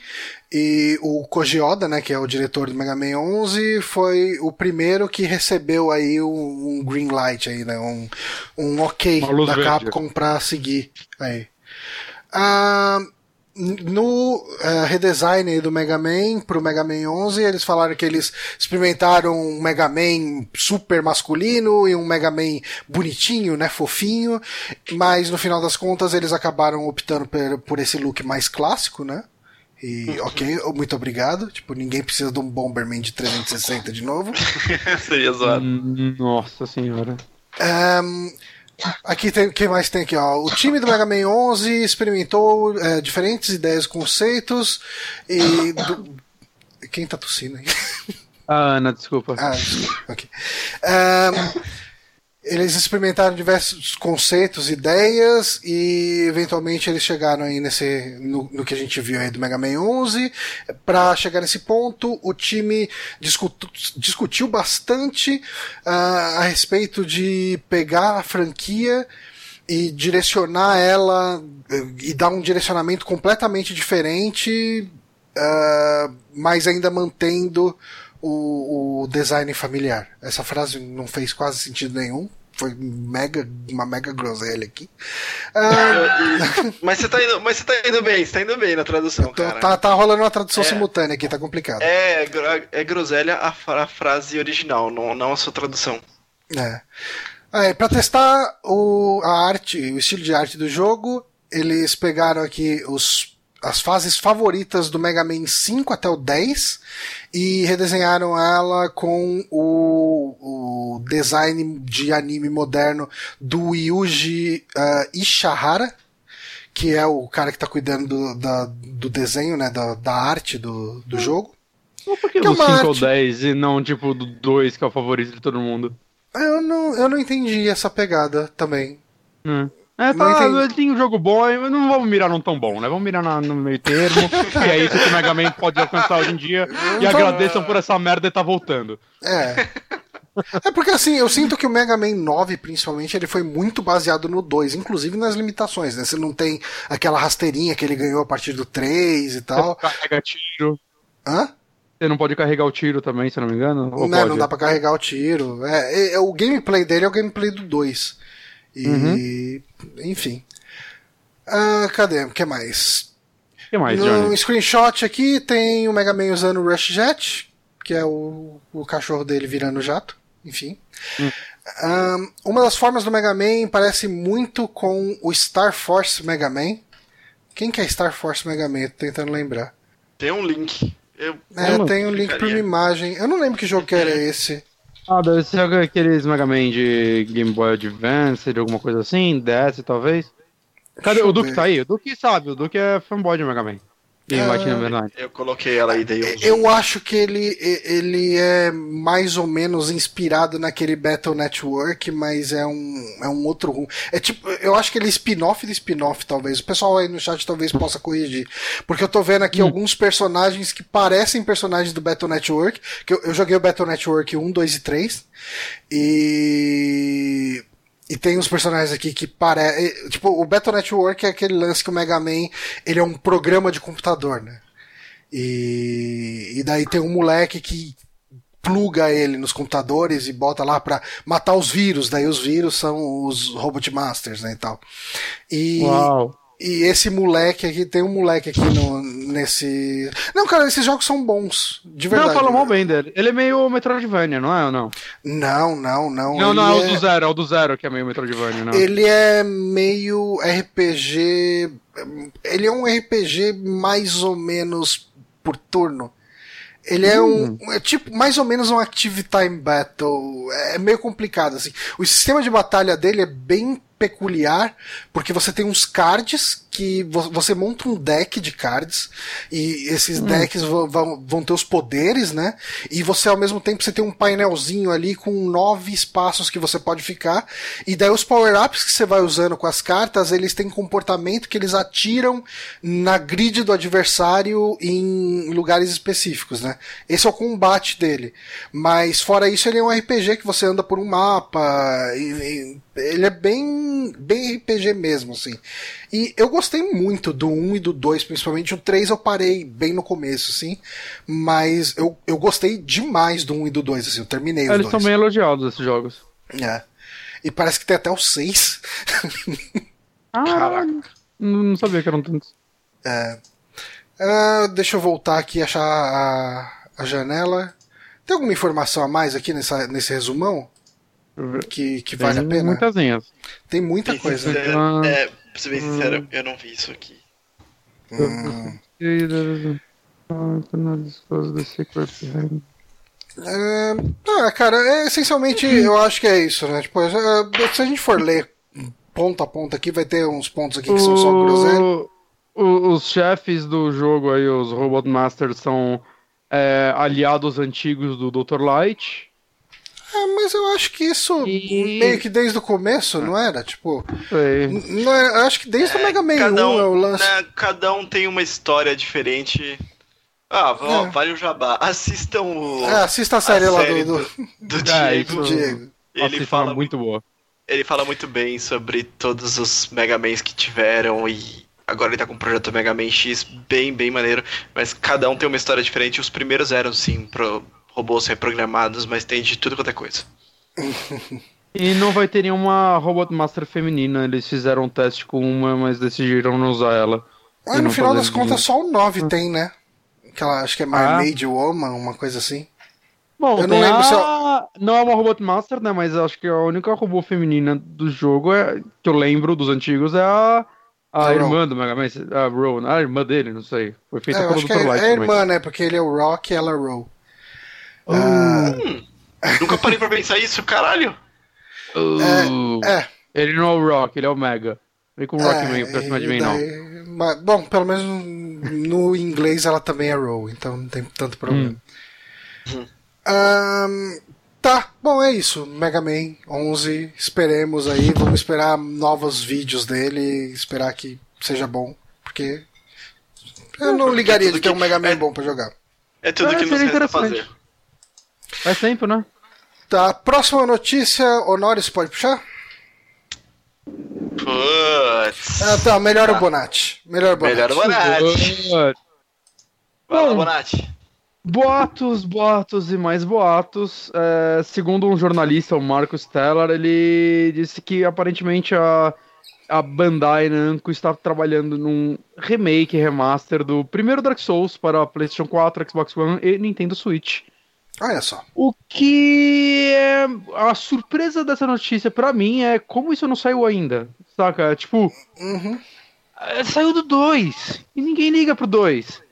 e o Koji Oda, né, que é o diretor do Mega Man 11, foi o primeiro que recebeu aí um, um green light aí, né, um, um ok da verde. Capcom pra seguir aí. Ah, no eh, redesign aí do Mega Man pro Mega Man 11, eles falaram que eles experimentaram um Mega Man super masculino e um Mega Man bonitinho, né, fofinho, mas no final das contas eles acabaram optando por, por esse look mais clássico, né? E (laughs) ok, muito obrigado. Tipo, ninguém precisa de um Bomberman de 360 de novo. (laughs) Seria zoado. Hum, Nossa senhora. Ahn, aqui tem, quem mais tem aqui, ó? O time do Mega Man 11 experimentou é, diferentes ideias e conceitos e do- Quem tá tossindo aí? Ah, Ana, desculpa. Ah, desculpa. ok. Ahn, eles experimentaram diversos conceitos, ideias e eventualmente eles chegaram aí nesse no, no que a gente viu aí do Mega Man 11. Para chegar nesse ponto, o time discutu- discutiu bastante ah, a respeito de pegar a franquia e direcionar ela e dar um direcionamento completamente diferente, ah, mas ainda mantendo o, o design familiar. Essa frase não fez quase sentido nenhum. Foi mega, uma mega groselha aqui. Ah, Mas você tá indo, mas você tá indo bem, você tá indo bem na tradução, tô- cara. tá, tá rolando uma tradução É. simultânea aqui, tá complicado. É, é groselha a, a frase original, não, não a sua tradução. É. É, para testar o, a arte, o estilo de arte do jogo, eles pegaram aqui os, as fases favoritas do Mega Man 5 até o 10 e redesenharam ela com o, o design de anime moderno do Yuji ah, Ishihara, que é o cara que tá cuidando do, da- do desenho, né, da, da arte do, do jogo. Mas por que Que é do uma 5 ou arte- 10 e não, tipo, do 2, que é o favorito de todo mundo? Eu não, eu não entendi essa pegada também. Hum. É, Não tá, entendi. tem um jogo bom, mas não vamos mirar num tão bom, né? Vamos mirar na- no meio termo, (laughs) que é isso que o Mega Man pode alcançar hoje em dia. E Vamos- agradeçam por essa merda e tá voltando. É. É porque assim, eu sinto que o Mega Man 9, principalmente, ele foi muito baseado no 2, inclusive nas limitações, né? Você não tem aquela rasteirinha que ele ganhou a partir do 3 e Você tal. carrega tiro. Hã? Você não pode carregar o tiro também, se não me engano? Ou Né, pode? não dá pra carregar o tiro. É, é- é- o gameplay dele é o gameplay do 2. E. Uhum. Enfim. Ah, cadê? O que mais? O que mais, no Johnny? screenshot aqui tem o Mega Man usando o Rush Jet, que é o, o cachorro dele virando jato. Enfim. Hum. Ahn, uma das formas do Mega Man parece muito com o Star Force Mega Man. Quem que é Star Force Mega Man? Tô tentando lembrar. Tem um link. Eu, É, Eu tem um link pra uma imagem. Eu não lembro que jogo que era esse. Ah, deve ser aqueles Mega Man de Game Boy Advance, de alguma coisa assim, DS talvez. Cadê? Deixa O Duke tá aí? O Duke sabe, o Duke é fanboy de Mega Man. Ah, na verdade. eu coloquei ela aí, dei um zoom. Eu acho que ele, ele é mais ou menos inspirado naquele Battle Network, mas é um, é um outro rumo. É tipo, eu acho que ele é spin-off do spin-off, talvez. O pessoal aí no chat talvez possa corrigir. Porque eu tô vendo aqui alguns personagens que parecem personagens do Battle Network. Que eu, eu joguei o Battle Network 1, 2 e 3. E. E tem uns personagens aqui que parecem. Tipo, o Battle Network é aquele lance que o Mega Man ele é um programa de computador, né? E, e daí tem um moleque que pluga ele nos computadores e bota lá pra matar os vírus. Daí os vírus são os Robot Masters, né, e tal. E, Uau. E esse moleque aqui, tem um moleque aqui no, nesse... Não, cara, esses jogos são bons, de verdade. Não, fala mal bem dele. Ele é meio Metroidvania, não é ou não? Não, não, não. Não, não, é o é- do Zero, é o do Zero que é meio Metroidvania, não. Ele é meio RPG. Ele é um RPG mais ou menos por turno. Ele é um. É tipo, mais ou menos um Active Time Battle. É meio complicado, assim. O sistema de batalha dele é bem peculiar, porque você tem uns cards que vo- você monta um deck de cards, e esses decks vão, vão, vão ter os poderes, né? E você, ao mesmo tempo, você tem um painelzinho ali com nove espaços que você pode ficar, e daí os power-ups que você vai usando com as cartas, eles têm comportamento que eles atiram na grid do adversário em lugares específicos, né? Esse é o combate dele. Mas fora isso, ele é um RPG que você anda por um mapa. e- e ele é bem, bem RPG mesmo, assim. E eu gostei muito do 1 e do 2, principalmente. O 3 eu parei bem no começo, assim. Mas eu, eu gostei demais do 1 e do 2, assim. Eu terminei os Eles dois. são bem elogiados, esses jogos. É. E parece que tem até o 6. Ah, Caraca. Não, sabia que eram tantos. É. Ah, deixa eu voltar aqui e achar a, a janela. Tem alguma informação a mais aqui nessa, nesse resumão? Que, que vale a pena? muitas linhas. Tem muita Bem coisa. sincero, Ah. é, pra ser bem sincero, eu não vi isso aqui. Hum. É, ah, cara, é, essencialmente eu acho que é isso, né? Tipo, é, se a gente for ler ponto a ponto aqui, vai ter uns pontos aqui que são só groselha. Os chefes do jogo aí, os Robot Masters, são é, aliado aos antigos do Dr. Light. É, mas eu acho que isso E- meio que desde o começo, não era? Tipo, não é- eu acho que desde o Mega Man 1 Cada um, é o lance. né, cada um tem uma história diferente. Ah, ó, É. vale o jabá. Assistam o. É, assista a série lá do- do- do (laughs) É, Diego. Diego. Ele Nossa, fala, muito boa. ele fala muito bem sobre todos os Mega Mans que tiveram e agora ele tá com um projeto Mega Man X bem, bem maneiro. Mas cada um tem uma história diferente. Os primeiros eram, sim, pro robôs reprogramados, mas tem de tudo quanto é coisa. (laughs) E não vai ter nenhuma Robot Master feminina. Eles fizeram um teste com uma, mas decidiram não usar ela. E no final das contas, só o 9 tem, né? Aquela, acho que é Ah. Mermaid Woman, uma coisa assim. Bom, Eu não lembro a... se Não é uma Robot Master, né? Mas acho que a única robô feminina do jogo é... que eu lembro dos antigos é a. A A irmã do Mega Man, a Ro, a irmã dele, não sei. Foi feita É, pelo que Dr. é, Light é a também. irmã, né? Porque ele é o Rock e ela é o Row. Nunca parei pra pensar isso, caralho. Uh, É, Ele não é o Rock, ele é o Mega. Vem com o Rock é, pra cima de mim, não. daí- mas, bom, pelo menos no inglês ela também é Row, então não tem tanto problema. Hum. Ahn, tá, bom, é isso. Mega Man 11, esperemos aí. Vamos esperar novos vídeos dele, esperar que seja bom, porque eu não porque ligaria tudo de ter um Mega Man é- bom pra jogar. É tudo É, que nos resta interessante. fazer. Faz tempo, né? Tá, próxima notícia, Honores pode puxar? Putz. Ah, tá, melhor Tá. o Bonatti. Melhor o Bonatti. Melhor o Bonatti. Fala, Bom. Bonatti. Boatos, boatos e mais boatos. É, segundo um jornalista, o Marco Stellar, ele disse que aparentemente a, a Bandai Namco está trabalhando num remake, remaster do primeiro Dark Souls para PlayStation 4, Xbox One e Nintendo Switch. Olha só. O que é a surpresa dessa notícia pra mim é como isso não saiu ainda, saca? Tipo, Uhum. é, saiu do 2 e ninguém liga pro 2.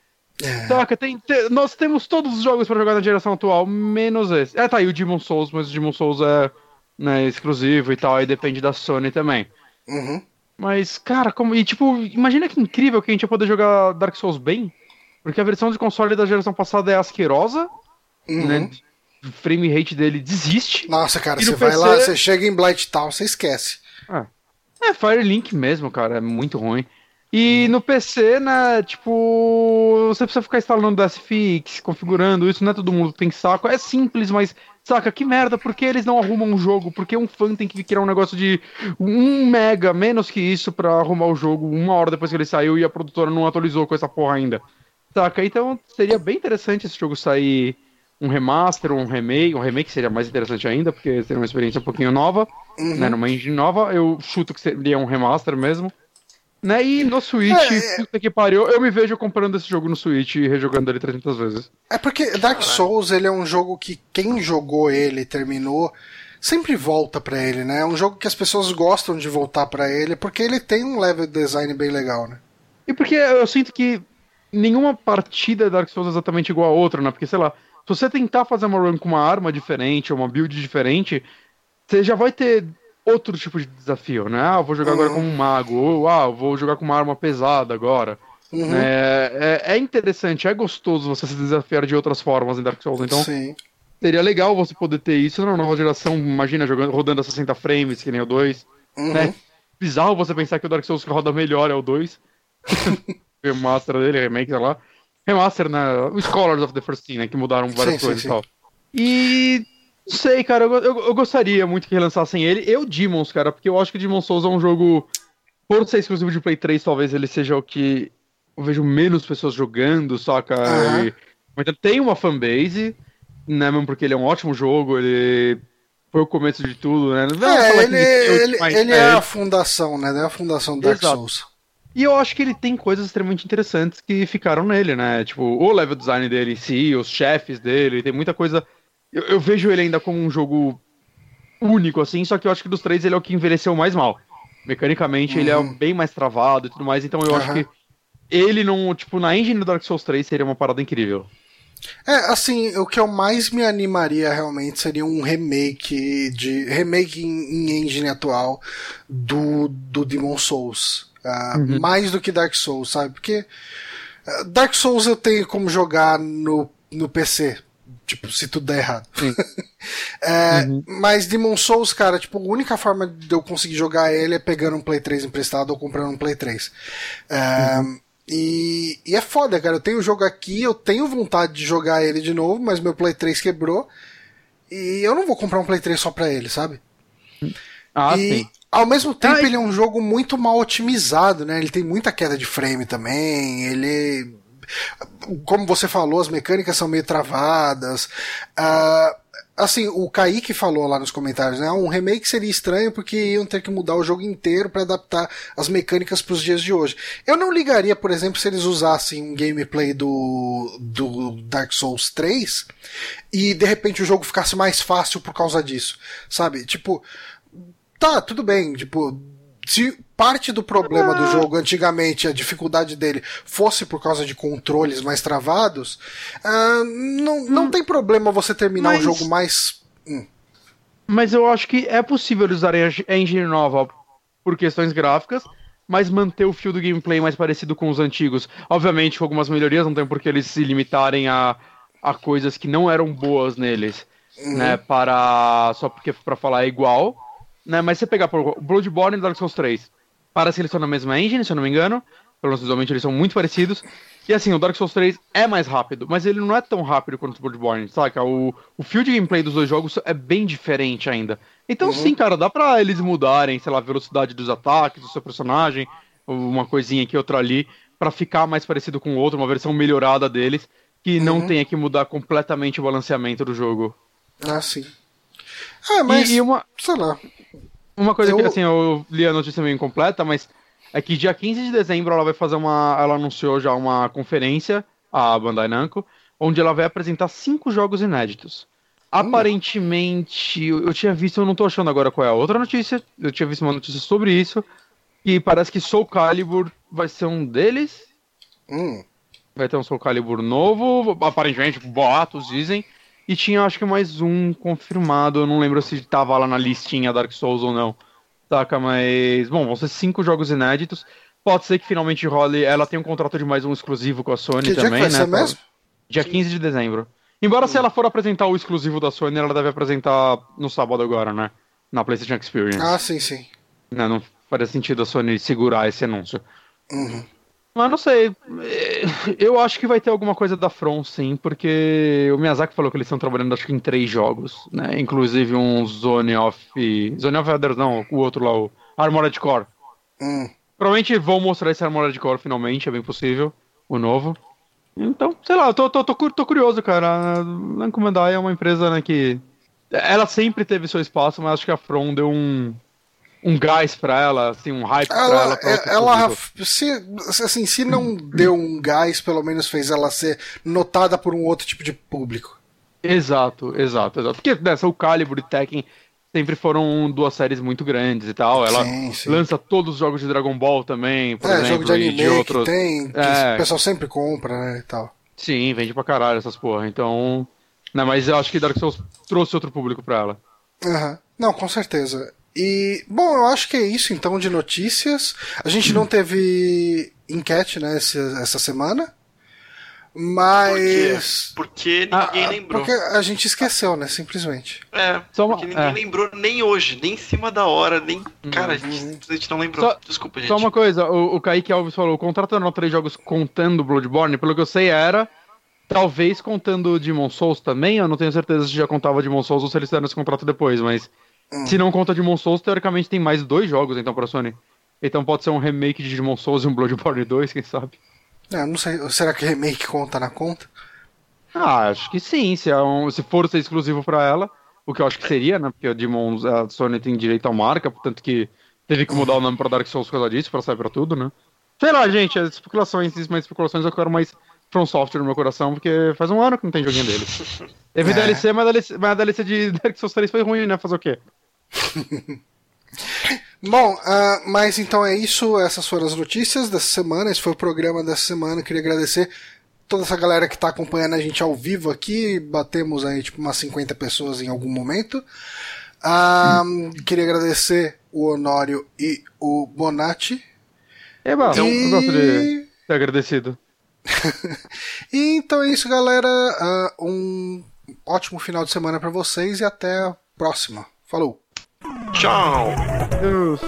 É. Saca, tem, te- nós temos todos os jogos pra jogar na geração atual, menos esse. É, tá aí o Demon Souls, mas o Demon Souls é né, exclusivo e tal, aí depende da Sony também. Uhum. Mas, cara, como. E tipo, imagina que incrível que a gente ia poder jogar Dark Souls bem. Porque a versão de console da geração passada é asquerosa, Uhum. né? O frame rate dele desiste. Nossa, cara, você vai PC? lá, você chega em Blight Town, você esquece. É, Firelink mesmo, cara, é muito ruim. E no PC, né, tipo, você precisa ficar instalando o SFX, configurando isso, não é todo mundo tem saco. É simples, mas, saca, que merda, por que eles não arrumam um jogo? Por que um fã tem que criar um negócio de um mega, menos que isso, pra arrumar o jogo uma hora depois que ele saiu e a produtora não atualizou com essa porra ainda? Saca, então seria bem interessante esse jogo sair um remaster, um remake, um remake seria mais interessante ainda, porque seria uma experiência um pouquinho nova Uhum. né, numa engine nova, eu chuto que seria um remaster mesmo. Né, e no Switch, É, é. puta que pariu, eu me vejo comprando esse jogo no Switch e rejogando ele 300 vezes. É porque Dark Souls, ele é um jogo que quem jogou ele e terminou, sempre volta pra ele, né? É um jogo que as pessoas gostam de voltar pra ele, porque ele tem um level design bem legal, né? E porque eu sinto que nenhuma partida Dark Souls é exatamente igual a outra, né? Porque, sei lá, se você tentar fazer uma run com uma arma diferente, ou uma build diferente, você já vai ter outro tipo de desafio, né? Ah, eu vou jogar agora Uhum. como um mago, ou ah, eu vou jogar com uma arma pesada agora. Uhum. né? É, é interessante, é gostoso você se desafiar de outras formas em Dark Souls, então Sim. Seria legal você poder ter isso na nova geração, imagina jogando, rodando a 60 frames, que nem o 2. Uhum. Né? Bizarro você pensar que o Dark Souls que roda melhor é o 2. (laughs) Remaster dele, remake, sei lá. Remaster, né? O Scholars of the First Team, né? Que mudaram várias Sim, coisas sim. e tal. E. Não sei, cara, eu, eu, eu gostaria muito que relançassem ele. Eu, Demons, cara, porque eu acho que Demon Souls é um jogo. Por ser exclusivo de Play 3, talvez ele seja o que eu vejo menos pessoas jogando, saca? E- Mas tem uma fanbase, né? Mesmo porque ele é um ótimo jogo, ele foi o começo de tudo, né? Não É, ele, Nintendo, ele, mas ele é, é a fundação, né? É a fundação do Dark. Souls. E eu acho que ele tem coisas extremamente interessantes que ficaram nele, né? Tipo, o level design dele em si, os chefes dele, tem muita coisa. Eu, eu vejo ele ainda como um jogo único, assim, só que eu acho que dos três ele é o que envelheceu mais mal. Mecanicamente ele é Uhum. bem mais travado e tudo mais, então eu acho Aham. que ele não, tipo, na engine do Dark Souls 3 seria uma parada incrível. É, assim, o que eu mais me animaria realmente seria um remake de remake em, em engine atual do, do Demon Souls. Ah, Mais do que Dark Souls, sabe? Porque ah, Dark Souls eu tenho como jogar no, no PC. Tipo, se tudo der errado. (laughs) é, uhum. Mas Demon Souls, cara, tipo, a única forma de eu conseguir jogar ele é pegando um Play 3 emprestado ou comprando um Play 3. É, uhum. e, e, é foda, cara. Eu tenho o jogo aqui, eu tenho vontade de jogar ele de novo, mas meu Play 3 quebrou. E eu não vou comprar um Play 3 só pra ele, sabe? Ah, e, sim. Ao mesmo tempo, ele é um jogo muito mal otimizado, né? Ele tem muita queda de frame também. Ele. Como você falou, as mecânicas são meio travadas. Uh, assim, o Kaique falou lá nos comentários, né? Um remake seria estranho porque iam ter que mudar o jogo inteiro para adaptar as mecânicas para os dias de hoje. Eu não ligaria, por exemplo, se eles usassem um gameplay do, do Dark Souls 3 e de repente o jogo ficasse mais fácil por causa disso, sabe? Tipo, tá, tudo bem, tipo, se parte do problema do jogo antigamente, a dificuldade dele, fosse por causa de controles mais travados, uh, não, não hum. tem problema você terminar Mas... o jogo mais. Hum. Mas eu acho que é possível usarem a engine nova por questões gráficas, mas manter o fio do gameplay mais parecido com os antigos. Obviamente, com algumas melhorias, não tem por que eles se limitarem a, a coisas que não eram boas neles, uhum. né? Para só porque para falar é igual. Né? Mas você pegar por Bloodborne e Dark Souls 3, parece que eles são na mesma engine, se eu não me engano. Pelo menos visualmente eles são muito parecidos. E assim, o Dark Souls 3 é mais rápido, mas ele não é tão rápido quanto o Bloodborne, saca? O, o fio de gameplay dos dois jogos é bem diferente ainda. Então uhum. sim, cara, dá pra eles mudarem, sei lá, a velocidade dos ataques do seu personagem, uma coisinha aqui, outra ali, para ficar mais parecido com o outro, uma versão melhorada deles, que uhum. não tenha que mudar completamente o balanceamento do jogo. Ah, sim. Ah, mas. E, e uma. Sei lá. Uma coisa eu... que assim, eu li a notícia meio incompleta, mas é que dia 15 de dezembro ela vai fazer uma. Ela anunciou já uma conferência, a Bandai Namco, onde ela vai apresentar cinco jogos inéditos. Aparentemente, eu tinha visto, eu não tô achando agora qual é a outra notícia, eu tinha visto uma notícia sobre isso, e parece que Soul Calibur vai ser um deles. Hum. Vai ter um Soul Calibur novo, aparentemente, boatos dizem. E tinha acho que mais um confirmado, eu não lembro se tava lá na listinha Dark Souls ou não. Saca, mas. Bom, vão ser cinco jogos inéditos. Pode ser que finalmente role. Ela tem um contrato de mais um exclusivo com a Sony que também, dia que vai né? Ser mesmo? Dia 15 de dezembro. Embora se ela for apresentar o exclusivo da Sony, ela deve apresentar no sábado agora, né? Na PlayStation Experience. Ah, sim, sim. Não, não faria sentido a Sony segurar esse anúncio. Uhum. Mas não sei. Eu acho que vai ter alguma coisa da From, sim, porque o Miyazaki falou que eles estão trabalhando acho que em três jogos, né? Inclusive um Zone of. Zone of Others, não, o outro lá, o Armored Core. Hum. Provavelmente vão mostrar esse Armored Core finalmente, é bem possível. O novo. Então, sei lá, eu tô, tô, tô, tô curioso, cara. A Namco Bandai é uma empresa né, que. Ela sempre teve seu espaço, mas acho que a From deu um um gás para ela, assim, um hype ela, pra ela. Pra é, ela se, assim, se não deu um gás, pelo menos fez ela ser notada por um outro tipo de público. Exato, exato, exato. Porque nessa, né, o Calibur e Tekken sempre foram duas séries muito grandes e tal. Ela sim, sim. lança todos os jogos de Dragon Ball também, por é, exemplo. jogo de anime de outros... que tem, que é... o pessoal sempre compra, né, e tal. Sim, vende pra caralho essas porra. Então. Né, mas eu acho que Dark Souls trouxe outro público pra ela. Uhum. Não, com certeza. E, bom, eu acho que é isso então de notícias. A gente não teve enquete, né, essa, essa semana. Mas. Porque ninguém ah, lembrou. Porque a gente esqueceu, né? Simplesmente. É, Só uma... porque ninguém é. lembrou nem hoje, nem em cima da hora, nem. Cara, a gente, a gente não lembrou. Só, Desculpa, gente. Só uma coisa, o, o Kaique Alves falou: o contrato eram três jogos contando Bloodborne, pelo que eu sei era. Talvez contando Demon Souls também, eu não tenho certeza se já contava Demon Souls ou se eles fizeram esse contrato depois, mas Hum. Se não conta Demon Souls, teoricamente tem mais dois jogos então pra Sony. Então pode ser um remake de Demon Souls e um Bloodborne (laughs) 2, quem sabe? É, não sei. Será que remake conta na conta? Ah, acho que sim. Se, é um, se for ser exclusivo para ela, o que eu acho que seria, né? Porque a Demon, a Sony tem direito à marca, portanto que teve que mudar o nome pra Dark Souls por causa disso, pra sair pra tudo, né? Sei lá, gente, as especulações, mais especulações, eu quero mais From Software no meu coração, porque faz um ano que não tem joguinho dele. (laughs) Teve é. DLC, mas a DLC, mas a DLC de (laughs) Dark Souls 3 foi ruim, né? Fazer o quê? (laughs) Bom, uh, mas então é isso. Essas foram as notícias dessa semana. Esse foi o programa dessa semana. Queria agradecer toda essa galera que está acompanhando a gente ao vivo aqui. Batemos aí tipo umas 50 pessoas em algum momento. Uh, queria agradecer o Honório e o Bonatti. É bom, e... eu gosto de ser agradecido. (laughs) e então é isso, galera. Uh, um ótimo final de semana para vocês e até a próxima. Falou! Tchau! Deus.